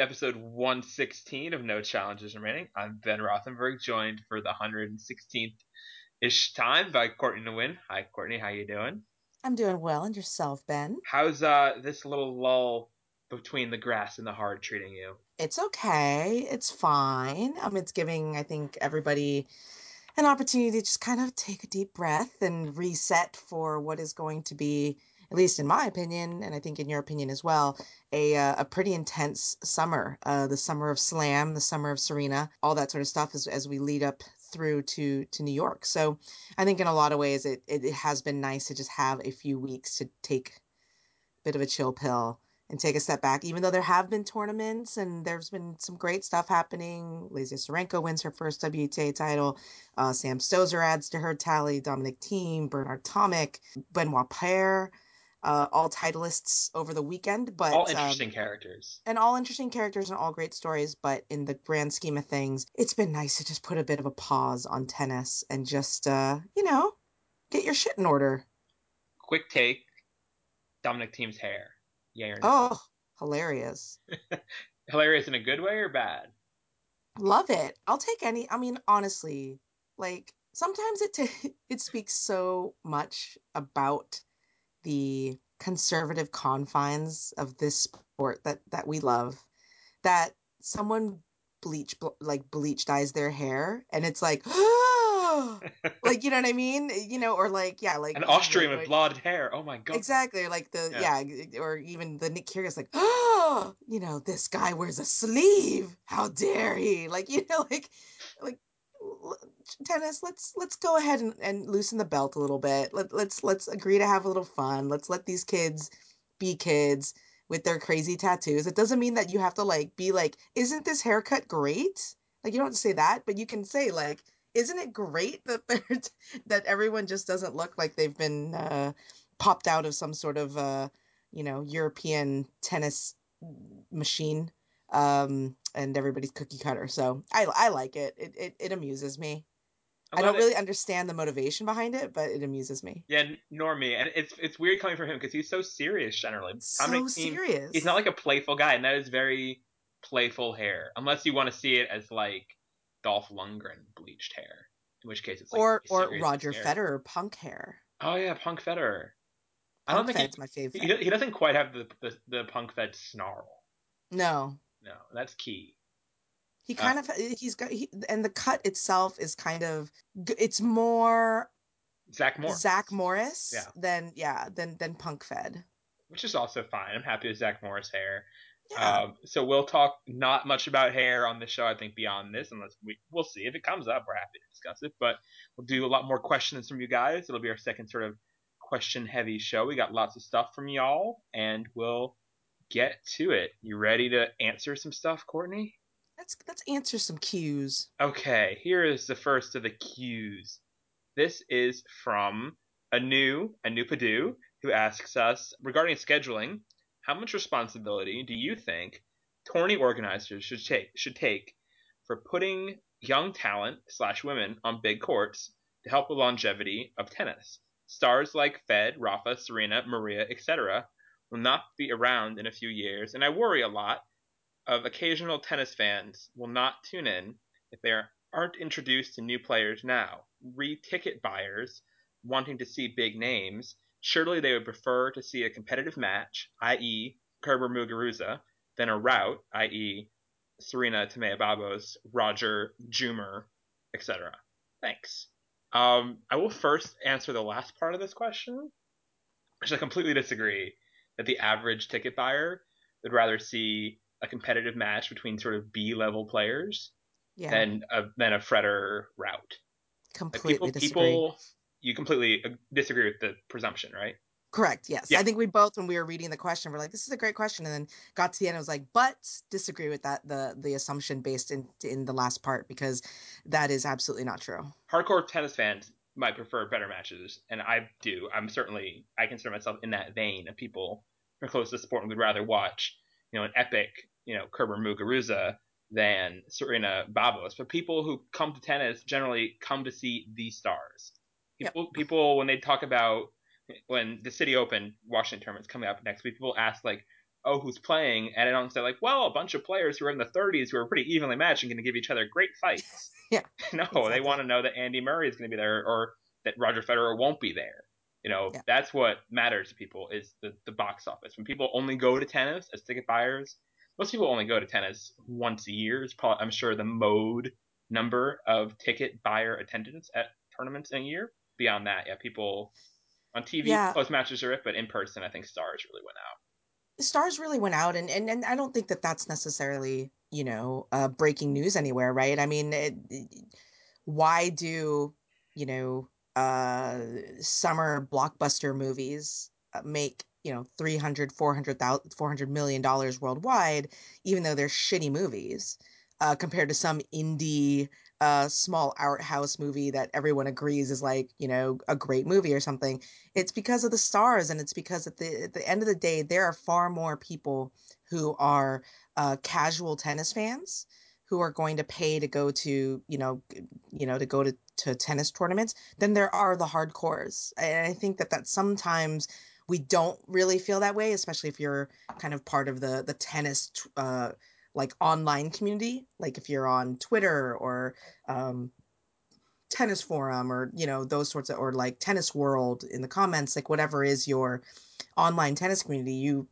to episode 116 of No Challenges Remaining. I'm Ben Rothenberg, joined for the 116th ish time by Courtney Nguyen. Hi, Courtney. How you doing? I'm doing well, and yourself, Ben? How's uh this little lull between the grass and the hard treating you? It's okay. It's fine. Um, it's giving I think everybody an opportunity to just kind of take a deep breath and reset for what is going to be, at least in my opinion, and I think in your opinion as well, a uh, a pretty intense summer. Uh, the summer of Slam, the summer of Serena, all that sort of stuff as as we lead up through to to New York. So I think in a lot of ways it it, it has been nice to just have a few weeks to take a bit of a chill pill and take a step back, even though there have been tournaments and there's been some great stuff happening. Lesia Tsurenko wins her first WTA title. Uh, Sam Stosur adds to her tally. Dominic Thiem, Bernard Tomic, Benoit Paire, uh, all titleists over the weekend. But all interesting um, characters. And all interesting characters and all great stories. But in the grand scheme of things, it's been nice to just put a bit of a pause on tennis and just, uh, you know, get your shit in order. Quick take Dominic Thiem's hair. Yeah. Oh, hilarious. hilarious in a good way or bad? Love it. I'll take any. I mean, honestly, like sometimes it t- it speaks so much about the conservative confines of this sport that that we love that someone bleach like bleach dyes their hair and it's like like you know what I mean? You know, or like yeah, like an Austrian with blonde hair. Oh my god. Exactly, like the yeah. yeah, or even the Nick Kyrgios, like oh, you know, this guy wears a sleeve. How dare he? Like you know, like like tennis. Let's let's go ahead and, and loosen the belt a little bit. Let let's let's agree to have a little fun. Let's let these kids be kids with their crazy tattoos. It doesn't mean that you have to like be like, isn't this haircut great? Like you don't have to say that, but you can say like isn't it great that they're that everyone just doesn't look like they've been uh, popped out of some sort of uh, you know European tennis machine um, and everybody's cookie cutter. So I I like it. It it, it amuses me. I don't really understand the motivation behind it, but it amuses me. Yeah, nor me. And it's it's weird coming from him because he's so serious generally. So serious. He's not like a playful guy, and that is very playful hair. Unless you want to see it as like Dolph Lundgren bleached hair, in which case it's like or or Roger hair. Federer punk hair. Oh yeah, Punk Federer. I don't think he, my favorite. He, he doesn't quite have the, the the Punk Fed snarl. No. No, that's key. He kind uh, of he's got he, and the cut itself is kind of it's more Zach Morris. Zach Morris yeah. than yeah than than Punk Fed. Which is also fine. I'm happy with Zach Morris hair. Yeah. Um, so we'll talk not much about hair on the show. I think beyond this, unless we we'll see if it comes up. We're happy to discuss it, but we'll do a lot more questions from you guys. It'll be our second sort of question heavy show. We got lots of stuff from y'all, and we'll get to it. You ready to answer some stuff, Courtney? Let's let's answer some cues. Okay, here is the first of the cues. This is from Anu Anu Padu, who asks us regarding scheduling how much responsibility do you think tourney organizers should take should take for putting young talent slash women on big courts to help the longevity of tennis? Stars like Fed, Rafa, Serena, Maria, etc. will not be around in a few years, and I worry a lot of occasional tennis fans will not tune in if they aren't introduced to new players now. Re-ticket buyers wanting to see big names Surely they would prefer to see a competitive match, i.e., Kerber Muguruza, than a rout, i.e., Serena Timea Babos, Roger Dzumhur, etc. Thanks. Um, I will first answer the last part of this question, which I completely disagree that the average ticket buyer would rather see a competitive match between sort of B level players yeah. than a than a Federer rout. Completely like people, disagree. People you completely disagree with the presumption, right? Correct. Yes. Yeah. I think we both, when we were reading the question, we're like, "This is a great question," and then got to the end, I was like, "But disagree with that the the assumption based in in the last part because that is absolutely not true." Hardcore tennis fans might prefer better matches, and I do. I'm certainly I consider myself in that vein of people who are close to the sport and would rather watch, you know, an epic, you know, Kerber Muguruza than Serena Babos. But people who come to tennis generally come to see the stars People, yep. people when they talk about when the City Open Washington tournament's coming up next week, people ask like, oh, who's playing, and I don't say like, well, a bunch of players who are in the 30s who are pretty evenly matched and going to give each other great fights. yeah. no, exactly. they want to know that Andy Murray is going to be there or that Roger Federer won't be there. You know, yeah. that's what matters to people is the, the box office. When people only go to tennis as ticket buyers, most people only go to tennis once a year. Is probably, I'm sure, the mode number of ticket buyer attendance at tournaments in a year. Beyond that, yeah, people on TV yeah. post matches are it, but in person, I think stars really went out stars really went out and, and and i don't think that that's necessarily you know uh, breaking news anywhere right i mean it, it, why do you know uh summer blockbuster movies uh, make you know 300 400 400 million dollars worldwide even though they're shitty movies uh, compared to some indie uh, small art house movie that everyone agrees is like you know a great movie or something. It's because of the stars and it's because at the at the end of the day there are far more people who are uh, casual tennis fans who are going to pay to go to you know you know to go to, to tennis tournaments than there are the hardcores. And i think that that sometimes we don't really feel that way especially if you're kind of part of the the tennis uh, like online community like if you're on twitter or um, tennis forum or you know those sorts of or like tennis world in the comments like whatever is your online tennis community you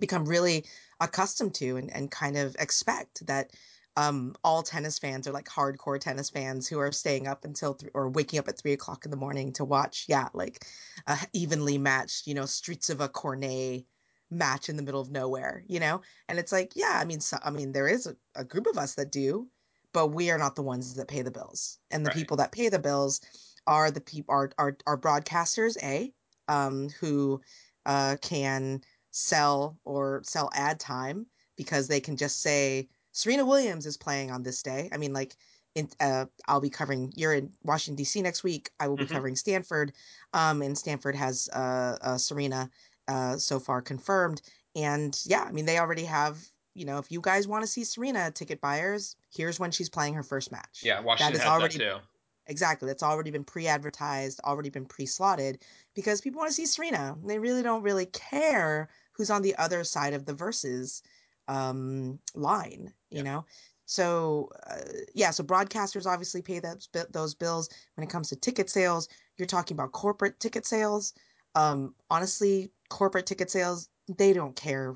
become really accustomed to and, and kind of expect that um, all tennis fans are like hardcore tennis fans who are staying up until th- or waking up at three o'clock in the morning to watch yeah like a evenly matched you know Strycova Cornet match in the middle of nowhere, you know? And it's like, yeah, I mean, so, I mean, there is a, a, group of us that do, but we are not the ones that pay the bills. And the right. people that pay the bills are the people are, are, are broadcasters, A, um, who uh, can sell or sell ad time because they can just say Serena Williams is playing on this day. I mean, like, in, uh, I'll be covering. You're in Washington D.C. next week. I will be mm-hmm. covering Stanford, um, and Stanford has uh, uh, Serena uh, so far confirmed. And yeah, I mean, they already have, you know, if you guys want to see Serena ticket buyers, here's when she's playing her first match. Yeah, Washington that is already, that too. Exactly. That's already been pre advertised, already been pre slotted because people want to see Serena. They really don't really care who's on the other side of the verses um, line, you yeah. know? So, uh, yeah, so broadcasters obviously pay those, those bills. When it comes to ticket sales, you're talking about corporate ticket sales. Um, honestly, corporate ticket sales, they don't care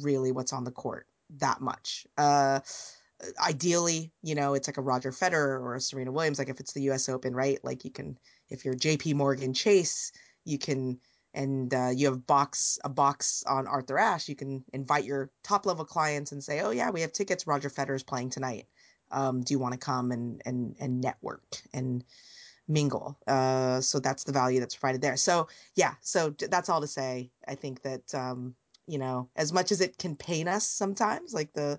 really what's on the court that much. Uh, ideally, you know, it's like a Roger Federer or a Serena Williams. Like if it's the U.S. Open, right? Like you can, if you're J.P. Morgan Chase, you can, and uh, you have box a box on Arthur Ashe, you can invite your top level clients and say, oh yeah, we have tickets. Roger Federer's playing tonight. Um, do you want to come and and and network and mingle. Uh, so that's the value that's provided there. So yeah, so that's all to say. I think that um, you know, as much as it can pain us sometimes, like the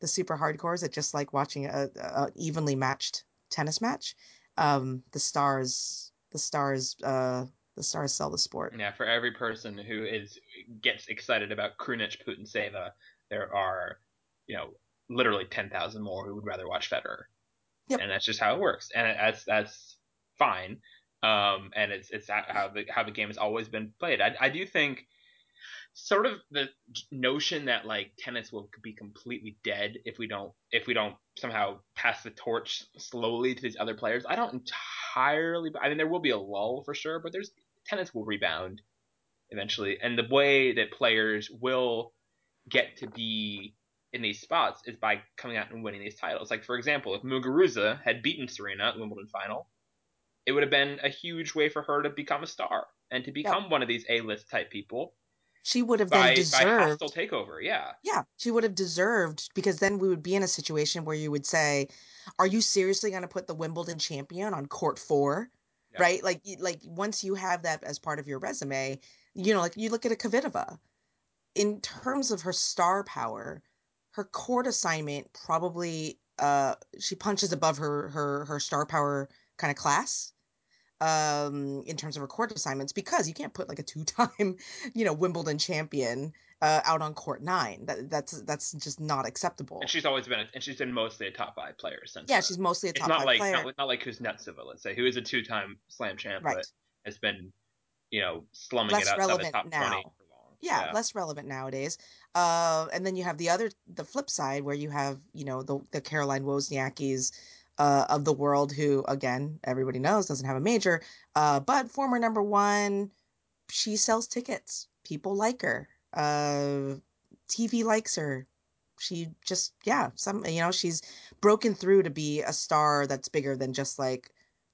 the super hardcores, it just like watching a, a evenly matched tennis match. Um, the stars, the stars, uh, the stars sell the sport. Yeah, for every person who is gets excited about Krunic Putintseva, there are, you know, literally ten thousand more who would rather watch Federer. Yep. And that's just how it works. And that's that's fine. Um, and it's it's how the how the game has always been played. I, I do think sort of the notion that like tennis will be completely dead if we don't if we don't somehow pass the torch slowly to these other players. I don't entirely. I mean, there will be a lull for sure, but there's tennis will rebound eventually, and the way that players will get to be in these spots is by coming out and winning these titles. Like for example, if Muguruza had beaten Serena at the Wimbledon final, it would have been a huge way for her to become a star and to become one of these A-list type people. She would have by, then deserved by hostile takeover, yeah. Yeah, she would have deserved because then we would be in a situation where you would say, "Are you seriously going to put the Wimbledon champion on court four? Yeah. Right? Like, like once you have that as part of your resume, you know, like you look at a Kvitova. In terms of her star power, her court assignment probably uh she punches above her her her star power kind of class um in terms of her court assignments because you can't put like a two-time you know Wimbledon champion uh, out on court nine. That that's that's just not acceptable. And she's always been, a, and she's been mostly a top five player since. Yeah, then. she's mostly a top it's not five like, player. Not, not like Kuznetsova, let's say, who is a two-time Slam champ, right. but has been, you know, slumming Less it outside the top now. twenty. Yeah, yeah, less relevant nowadays. Uh, and then you have the other, the flip side, where you have, you know, the the Caroline Wozniacki's uh, of the world, who again everybody knows doesn't have a major, uh, but former number one. She sells tickets. People like her. Uh, TV likes her. She just, yeah, some, you know, she's broken through to be a star that's bigger than just like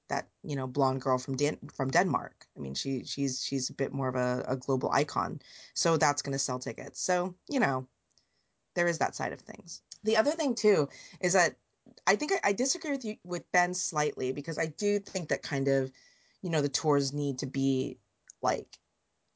that you know blonde girl from Dan- from Denmark. I mean, she she's she's a bit more of a, a global icon, so that's going to sell tickets. So you know, there is that side of things. The other thing too is that I think I, I disagree with you with Ben slightly because I do think that kind of you know the tours need to be like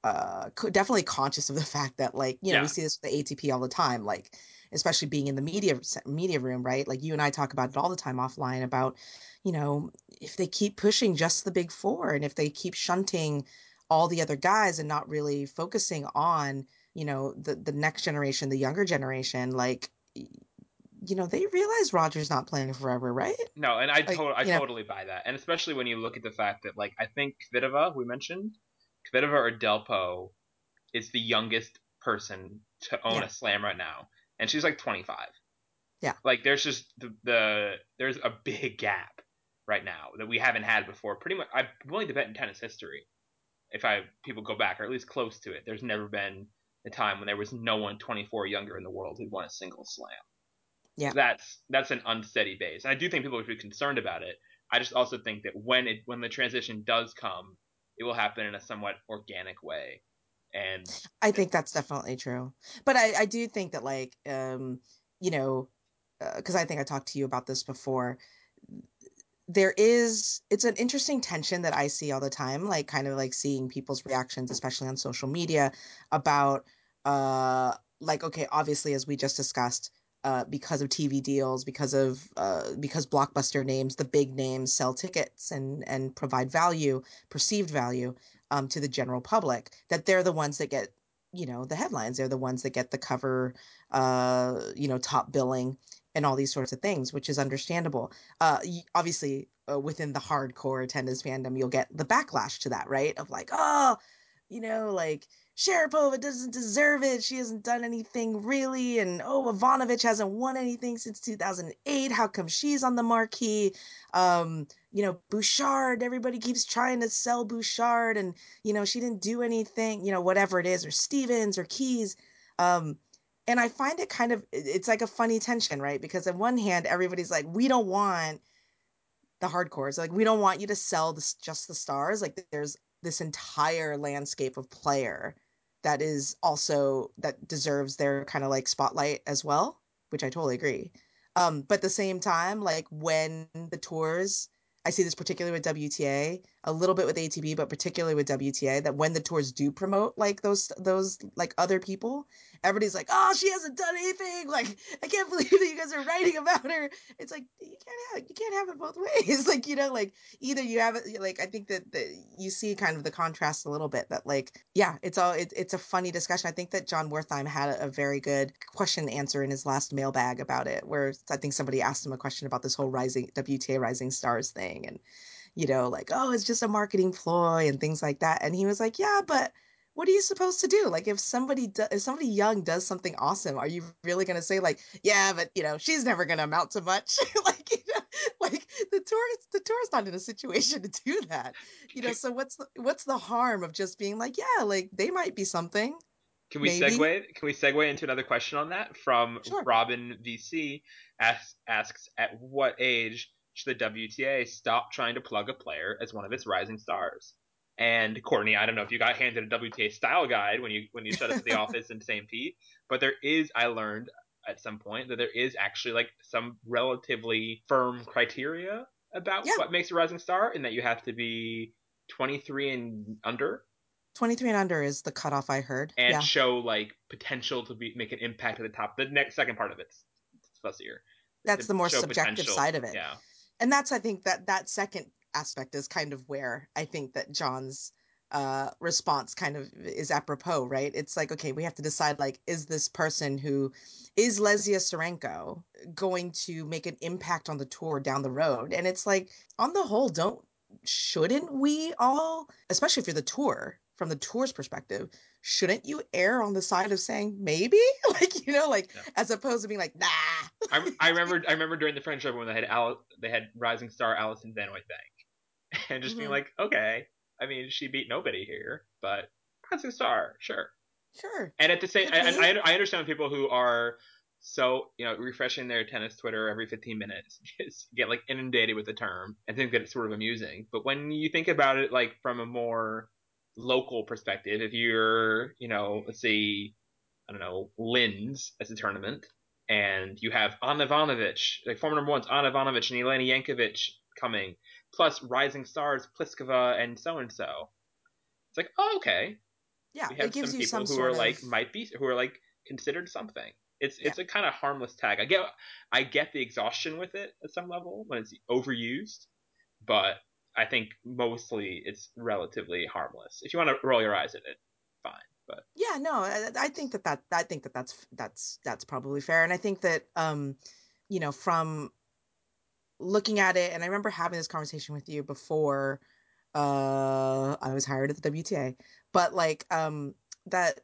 uh definitely conscious of the fact that like you know yeah. we see this with the ATP all the time like especially being in the media media room right like you and I talk about it all the time offline about you know, if they keep pushing just the big four and if they keep shunting all the other guys and not really focusing on, you know, the, the next generation, the younger generation, like, you know, they realize Roger's not playing forever, right? No, and I, like, I totally buy that. And especially when you look at the fact that, like, I think Kvitova, we mentioned, Kvitova or Delpo is the youngest person to own yeah. a slam right now. And she's like 25. Yeah. Like, there's just the, the there's a big gap right now that we haven't had before. Pretty much, I'm willing to bet in tennis history, if I people go back or at least close to it, there's never been a time when there was no one 24 younger in the world who won a single slam. Yeah, that's that's an unsteady base. And I do think people would be concerned about it. I just also think that when it when the transition does come, it will happen in a somewhat organic way. And I think that's definitely true. But I, I do think that like um you know because uh, I think I talked to you about this before there is it's an interesting tension that I see all the time, like kind of like seeing people's reactions, especially on social media, about uh like okay, obviously as we just discussed, uh, because of TV deals, because of uh, because blockbuster names, the big names sell tickets and and provide value, perceived value, um, to the general public. That they're the ones that get you know the headlines. They're the ones that get the cover, uh, you know, top billing and all these sorts of things, which is understandable. Uh, obviously, uh, within the hardcore tennis fandom, you'll get the backlash to that, right? Of like, oh, you know, like Sharapova doesn't deserve it. She hasn't done anything really. And oh, Ivanovic hasn't won anything since 2008. How come she's on the marquee? Um, you know, Bouchard, everybody keeps trying to sell Bouchard and, you know, she didn't do anything, you know, whatever it is, or Stevens or Keys. Um, and I find it kind of it's like a funny tension, right? Because on one hand, everybody's like, we don't want the hardcores, like we don't want you to sell this just the stars. Like there's this entire landscape of player that is also that deserves their kind of like spotlight as well, which I totally agree. Um, but at the same time, like when the tours I see this particularly with WTA, a little bit with ATP, but particularly with WTA, that when the tours do promote like those those like other people, everybody's like, "Oh, she hasn't done anything." Like, I can't believe that you guys are writing about her. It's like you can't have you can't have it both ways. like, you know, like either you have it. Like, I think that, that you see kind of the contrast a little bit. That like, yeah, it's all it, it's a funny discussion. I think that Jon Wertheim had a, a very good question answer in his last mailbag about it, where I think somebody asked him a question about this whole rising WTA Rising Stars thing, and you know, like, oh, it's just a marketing ploy and things like that. And he was like, yeah, but what are you supposed to do? Like if somebody do, if somebody young does something awesome, are you really going to say like, yeah, but you know, she's never going to amount to much? like, you know, like the tour the tour's not in a situation to do that. You know, so what's the, what's the harm of just being like, yeah, like they might be something. Can we Maybe. segue? Can we segue into another question on that from sure. Robin VC asks, asks at what age should the WTA stop trying to plug a player as one of its rising stars? And Courtney, I don't know if you got handed a WTA style guide when you when you showed up at the office in St. Pete, but there is I learned at some point that there is actually like some relatively firm criteria about yeah. what makes a rising star, and that you have to be 23 and under. 23 and under is the cutoff I heard. And yeah. show like potential to be make an impact at the top. The next second part of it's, fussier. That's the more subjective potential. side of it. Yeah. And that's I think that that second aspect is kind of where I think that John's uh, response kind of is apropos, right? It's like, okay, we have to decide like, is this person who is Lesia Tsurenko going to make an impact on the tour down the road? And it's like, on the whole, don't shouldn't we all, especially for the tour, from the tour's perspective, shouldn't you err on the side of saying maybe, like you know, like yeah. as opposed to being like nah. I, I remember I remember during the French Open when they had Al, they had rising star Alison Van Uytvanck, and just mm-hmm. being like, okay, I mean she beat nobody here, but rising star, sure. Sure. And at the same, and I, I understand people who are so you know refreshing their tennis Twitter every 15 minutes just get like inundated with the term and think that it's sort of amusing. But when you think about it like from a more local perspective, if you're you know let's say I don't know Linz as a tournament and you have Ana Ivanovic, like former number ones Ana Ivanovic and Jelena Jankovic coming, plus rising stars Pliskova and so and so. It's like oh, okay, yeah, we have some people some who are of... like might be who are like considered something. It's yeah. it's a kind of harmless tag. I get I get the exhaustion with it at some level when it's overused, but I think mostly it's relatively harmless. If you want to roll your eyes at it, fine. But yeah, no, I, I think that that I think that that's that's that's probably fair, and I think that um, you know, from looking at it, and I remember having this conversation with you before uh I was hired at the WTA, but like um that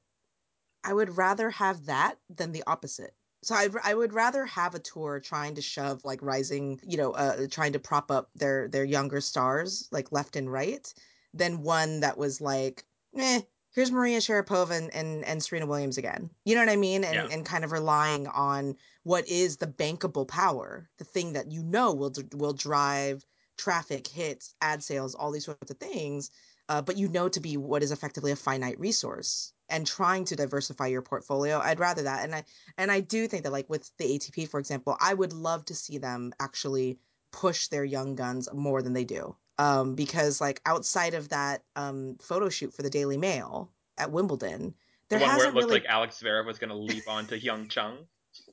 I would rather have that than the opposite. So I, I would rather have a tour trying to shove like rising, you know, uh, trying to prop up their their younger stars like left and right, than one that was like, eh, here's Maria Sharapova and, and, and Serena Williams again. You know what I mean? And yeah. and kind of relying on what is the bankable power, the thing that you know will will drive traffic, hits, ad sales, all these sorts of things, uh, but you know to be what is effectively a finite resource and trying to diversify your portfolio i'd rather that and i and i do think that like with the atp for example i would love to see them actually push their young guns more than they do um, because like outside of that um, photo shoot for the daily mail at wimbledon there the one where it looked really... like alex zverev was going to leap onto young chung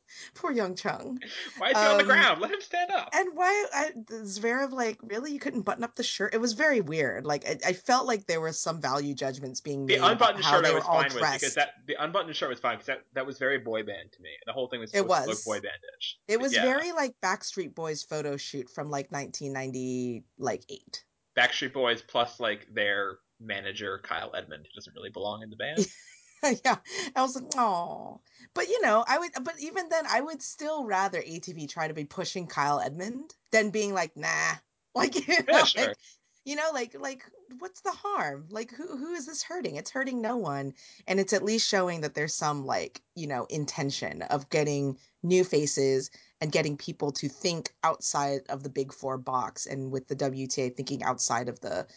Poor young Chung. Why is he um, on the um, ground? Let him stand up. And why I, Zverev like really you couldn't button up the shirt? It was very weird. Like I, I felt like there were some value judgments being the made. The unbuttoned shirt I was fine dressed. with because that the unbuttoned shirt was fine because that, that was very boy band to me. The whole thing was it was boy bandish. It was yeah. very like Backstreet Boys photo shoot from like 1990 like eight. Backstreet Boys plus like their manager Kyle Edmund who doesn't really belong in the band. yeah, I was like, oh, but you know, I would, uh, but even then, I would still rather ATP try to be pushing Kyle Edmund than being like, nah, like you know, yeah, sure. like, you know, like like what's the harm? Like who who is this hurting? It's hurting no one, and it's at least showing that there's some like you know intention of getting new faces and getting people to think outside of the big four box, and with the WTA thinking outside of the,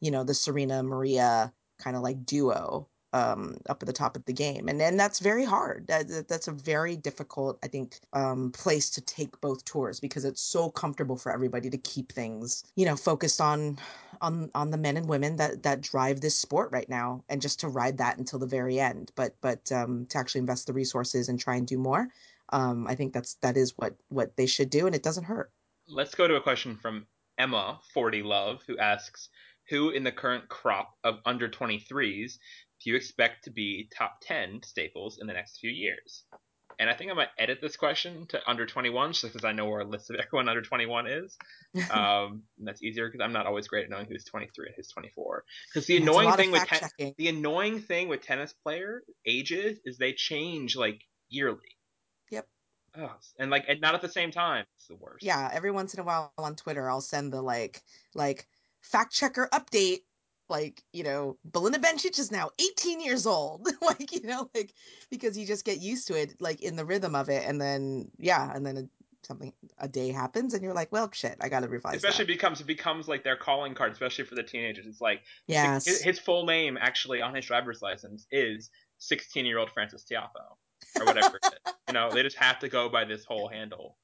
you know, the Serena Maria kind of like duo um, up at the top of the game, and and that's very hard. That, that's a very difficult, I think, um, place to take both tours because it's so comfortable for everybody to keep things, you know, focused on on on the men and women that that drive this sport right now, and just to ride that until the very end. But but um, to actually invest the resources and try and do more, um, I think that's that is what what they should do, and it doesn't hurt. Let's go to a question from Emma Forty Love, who asks. Who in the current crop of under 23s do you expect to be top 10 staples in the next few years? And I think I might edit this question to under 21 just because I know where a list of everyone under 21 is. Um, that's easier because I'm not always great at knowing who's 23 and who's 24. Because the annoying thing with ten- the annoying thing with tennis player ages is they change like yearly. Yep. Oh, and like and not at the same time. It's the worst. Yeah, every once in a while on Twitter, I'll send the like like fact checker update like you know belinda bencic is now 18 years old like you know like because you just get used to it like in the rhythm of it and then yeah and then something a day happens and you're like well shit i gotta revise especially that. becomes it becomes like their calling card especially for the teenagers it's like yes. his, his full name actually on his driver's license is 16 year old francis tiafoe or whatever you know they just have to go by this whole handle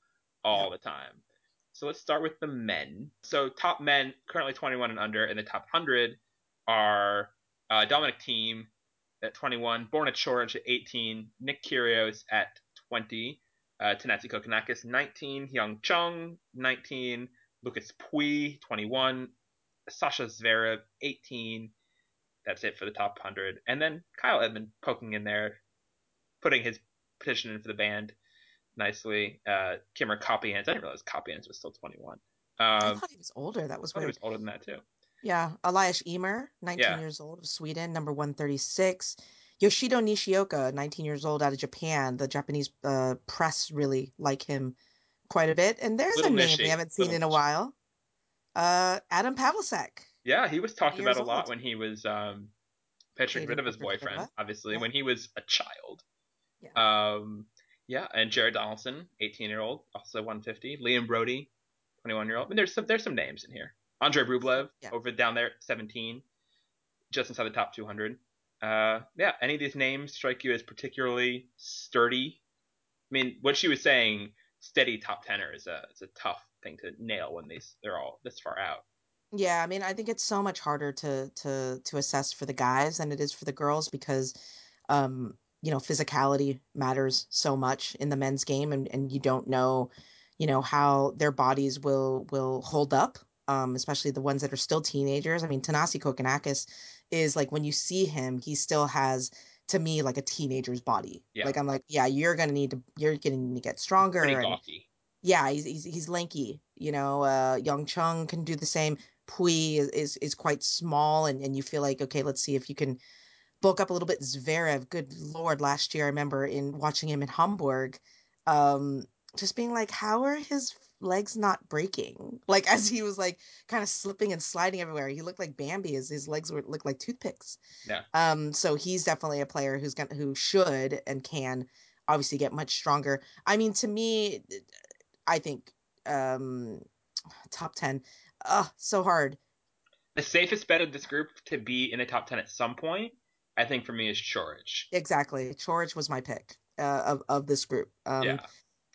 all yeah. the time so let's start with the men so top men currently 21 and under in the top 100 are uh, Dominic Thiem at 21, Borna Coric at 18, Nick Kyrgios at 20, uh, Thanasi Kokkinakis 19, Hyung Chung 19, Lucas Pouille 21, Sasha Zverev 18. That's it for the top 100. And then Kyle Edmund poking in there, putting his petition in for the band nicely. Uh, Kimmer Coppejans. I didn't realize Coppejans was still 21. Um, I thought he was older. That was I weird. he was older than that too. Yeah, Elias Ymer, 19 yeah. years old of Sweden, number 136. Yoshihito Nishioka, 19 years old out of Japan. The Japanese uh, press really like him quite a bit. And there's Little a name we haven't seen Little in a while. Uh, Adam Pavlasek. Yeah, he was talked about a lot when he was um, pitching rid of his boyfriend, obviously, yeah. when he was a child. Yeah. Um, yeah, and Jared Donaldson, 18 year old, also 150. Liam Broady, 21 year old. I mean, there's some there's some names in here. Andre Rublev yeah. over down there, 17, just inside the top 200. Uh, yeah, any of these names strike you as particularly sturdy? I mean, what she was saying, steady top tenor is a is a tough thing to nail when these they're all this far out. Yeah, I mean, I think it's so much harder to to to assess for the guys than it is for the girls because, um, you know, physicality matters so much in the men's game, and and you don't know, you know, how their bodies will will hold up um, especially the ones that are still teenagers. I mean, Thanasi Kokkinakis is like when you see him, he still has to me like a teenager's body. Yeah. Like I'm like, yeah, you're gonna need to, you're gonna need to get stronger. Pretty and, Yeah, he's, he's he's lanky. You know, uh, Young Chung can do the same. Pouille is, is is quite small, and and you feel like okay, let's see if you can bulk up a little bit. Zverev, good lord, last year I remember in watching him in Hamburg, um, just being like, how are his legs not breaking. Like as he was like kind of slipping and sliding everywhere. He looked like Bambi. His his legs were looked like toothpicks. Yeah. Um. So he's definitely a player who's gonna who should and can obviously get much stronger. I mean, to me, I think um top ten. Uh so hard. The safest bet of this group to be in the top ten at some point, I think for me is Coric. Exactly. Coric was my pick uh, of of this group. Um, yeah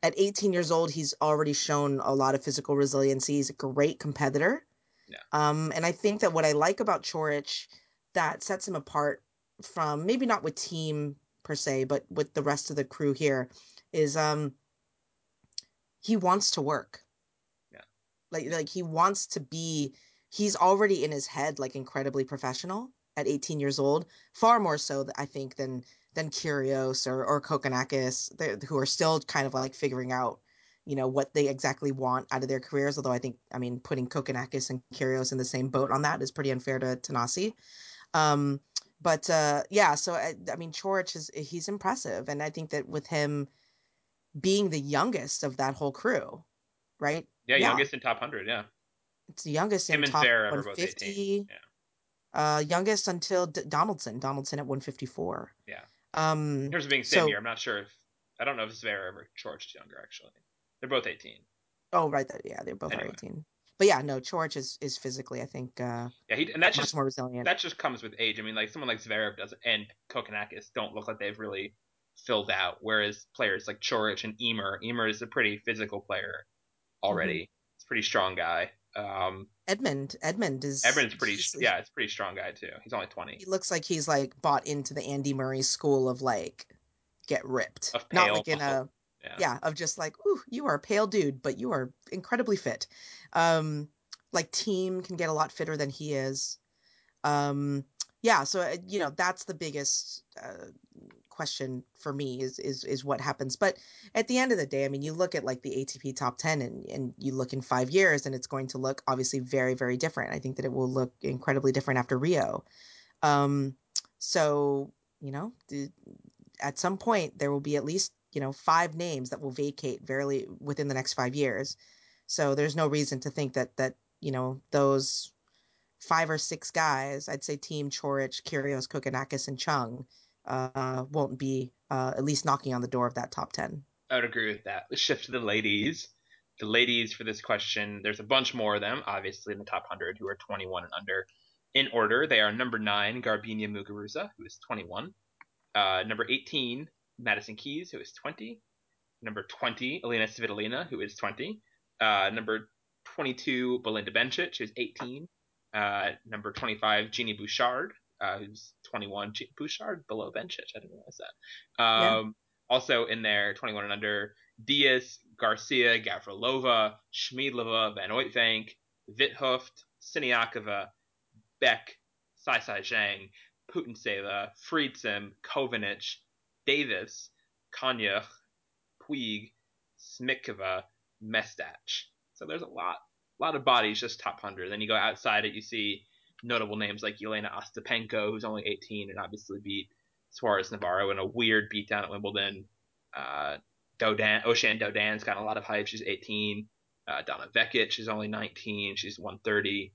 at 18 years old, he's already shown a lot of physical resiliency. He's a great competitor. Yeah. Um, and I think that what I like about Coric that sets him apart from maybe not with Thiem per se, but with the rest of the crew here is um he wants to work. Yeah. Like like he wants to be he's already in his head like incredibly professional at 18 years old, far more so I think than than Kyrgios or or Kokkinakis, who are still kind of like figuring out, you know, what they exactly want out of their careers. Although I think, I mean, putting Kokkinakis and Kyrgios in the same boat on that is pretty unfair to Thanasi. Um, but uh, yeah, so I, I mean, Coric is he's impressive, and I think that with him being the youngest of that whole crew, right? Yeah, yeah. youngest in top hundred. Yeah, it's the youngest him in top one fifty. Yeah. Uh, youngest until D- Donaldson. Donaldson at 154. Yeah. Um, in terms of being same so, year, I'm not sure if I don't know if Zverev ever Coric younger. Actually, they're both 18. Oh right, yeah, they're both anyway. 18. But yeah, no, Coric is, is physically, I think, uh, yeah, he, and that's just more resilient. That just comes with age. I mean, like someone like Zverev doesn't, and Kokkinakis don't look like they've really filled out. Whereas players like Coric and Ymer, Ymer is a pretty physical player already. Mm-hmm. He's a pretty strong guy. Um, Edmund. Edmund is. Edmund's pretty. Yeah, it's pretty strong guy too. He's only twenty. He looks like he's like bought into the Andy Murray school of like get ripped, of pale, not like in a. Yeah. yeah, of just like, ooh, you are a pale dude, but you are incredibly fit. Um, like Thiem can get a lot fitter than he is. Um, yeah, so uh, you know that's the biggest uh, question for me is is is what happens. But at the end of the day, I mean, you look at like the ATP top 10 and and you look in 5 years and it's going to look obviously very very different. I think that it will look incredibly different after Rio. Um so, you know, at some point there will be at least, you know, five names that will vacate very within the next 5 years. So there's no reason to think that that, you know, those five or six guys, I'd say Thiem Coric, Kyrgios, Kokkinakis, and Chung, uh, won't be uh, at least knocking on the door of that top 10. I would agree with that. Let's shift to the ladies. The ladies for this question, there's a bunch more of them, obviously, in the top 100 who are 21 and under. In order, they are number 9, Garbiñe Muguruza, who is 21. Uh, number 18, Madison Keys, who is 20. Number 20, Alina Svitolina, who is 20. Uh, number 22, Belinda Bencic, who's 18. Uh, number 25, Genie Bouchard, uh, who's 21. Bouchard below Bencic. I didn't realize that. Um, yeah. Also in there, 21 and under, Diyas, Garcia, Gavrilova, Schmiedlova, Van Uytvanck, Witthoeft, Siniakova, Beck, Sai Sai Zheng, Putintseva, Friedsam, Kovinic, Davis, Konjuh, Puig, Smitkova, Mestach. So there's a lot, a lot of bodies just top 100. Then you go outside it, you see notable names like Elena Ostapenko, who's only 18 and obviously beat Suarez Navarro in a weird beatdown at Wimbledon. Uh, Dodin, Oceane Dodin's got a lot of hype. She's 18. Uh, Donna Vekic is only 19. She's 130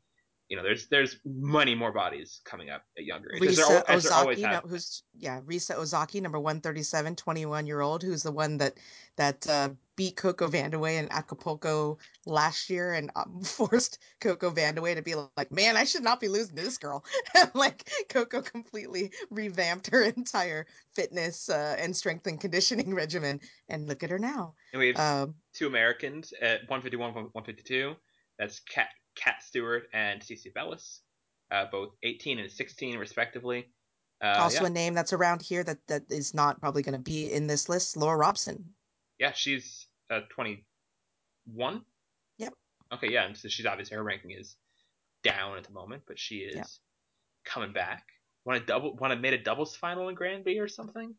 you know, there's there's many more bodies coming up at younger age. Risa Ozaki, no, who's yeah, Risa Ozaki, number 137, 21 year old, who's the one that that uh, beat Coco Vandeweghe in Acapulco last year and um, forced Coco Vandeweghe to be like, man, I should not be losing to this girl. like Coco completely revamped her entire fitness uh, and strength and conditioning regimen, and look at her now. And we have um, two Americans at 151, 152. That's Cat Kat Stewart and Cece Bellis, uh, both 18 and 16 respectively. Uh, also, yeah. a name that's around here that, that is not probably going to be in this list, Laura Robson. Yeah, she's uh, 21. Yep. Okay, yeah, and so she's obviously her ranking is down at the moment, but she is yep. coming back. Want a double? Want to made a doubles final in Granby or something?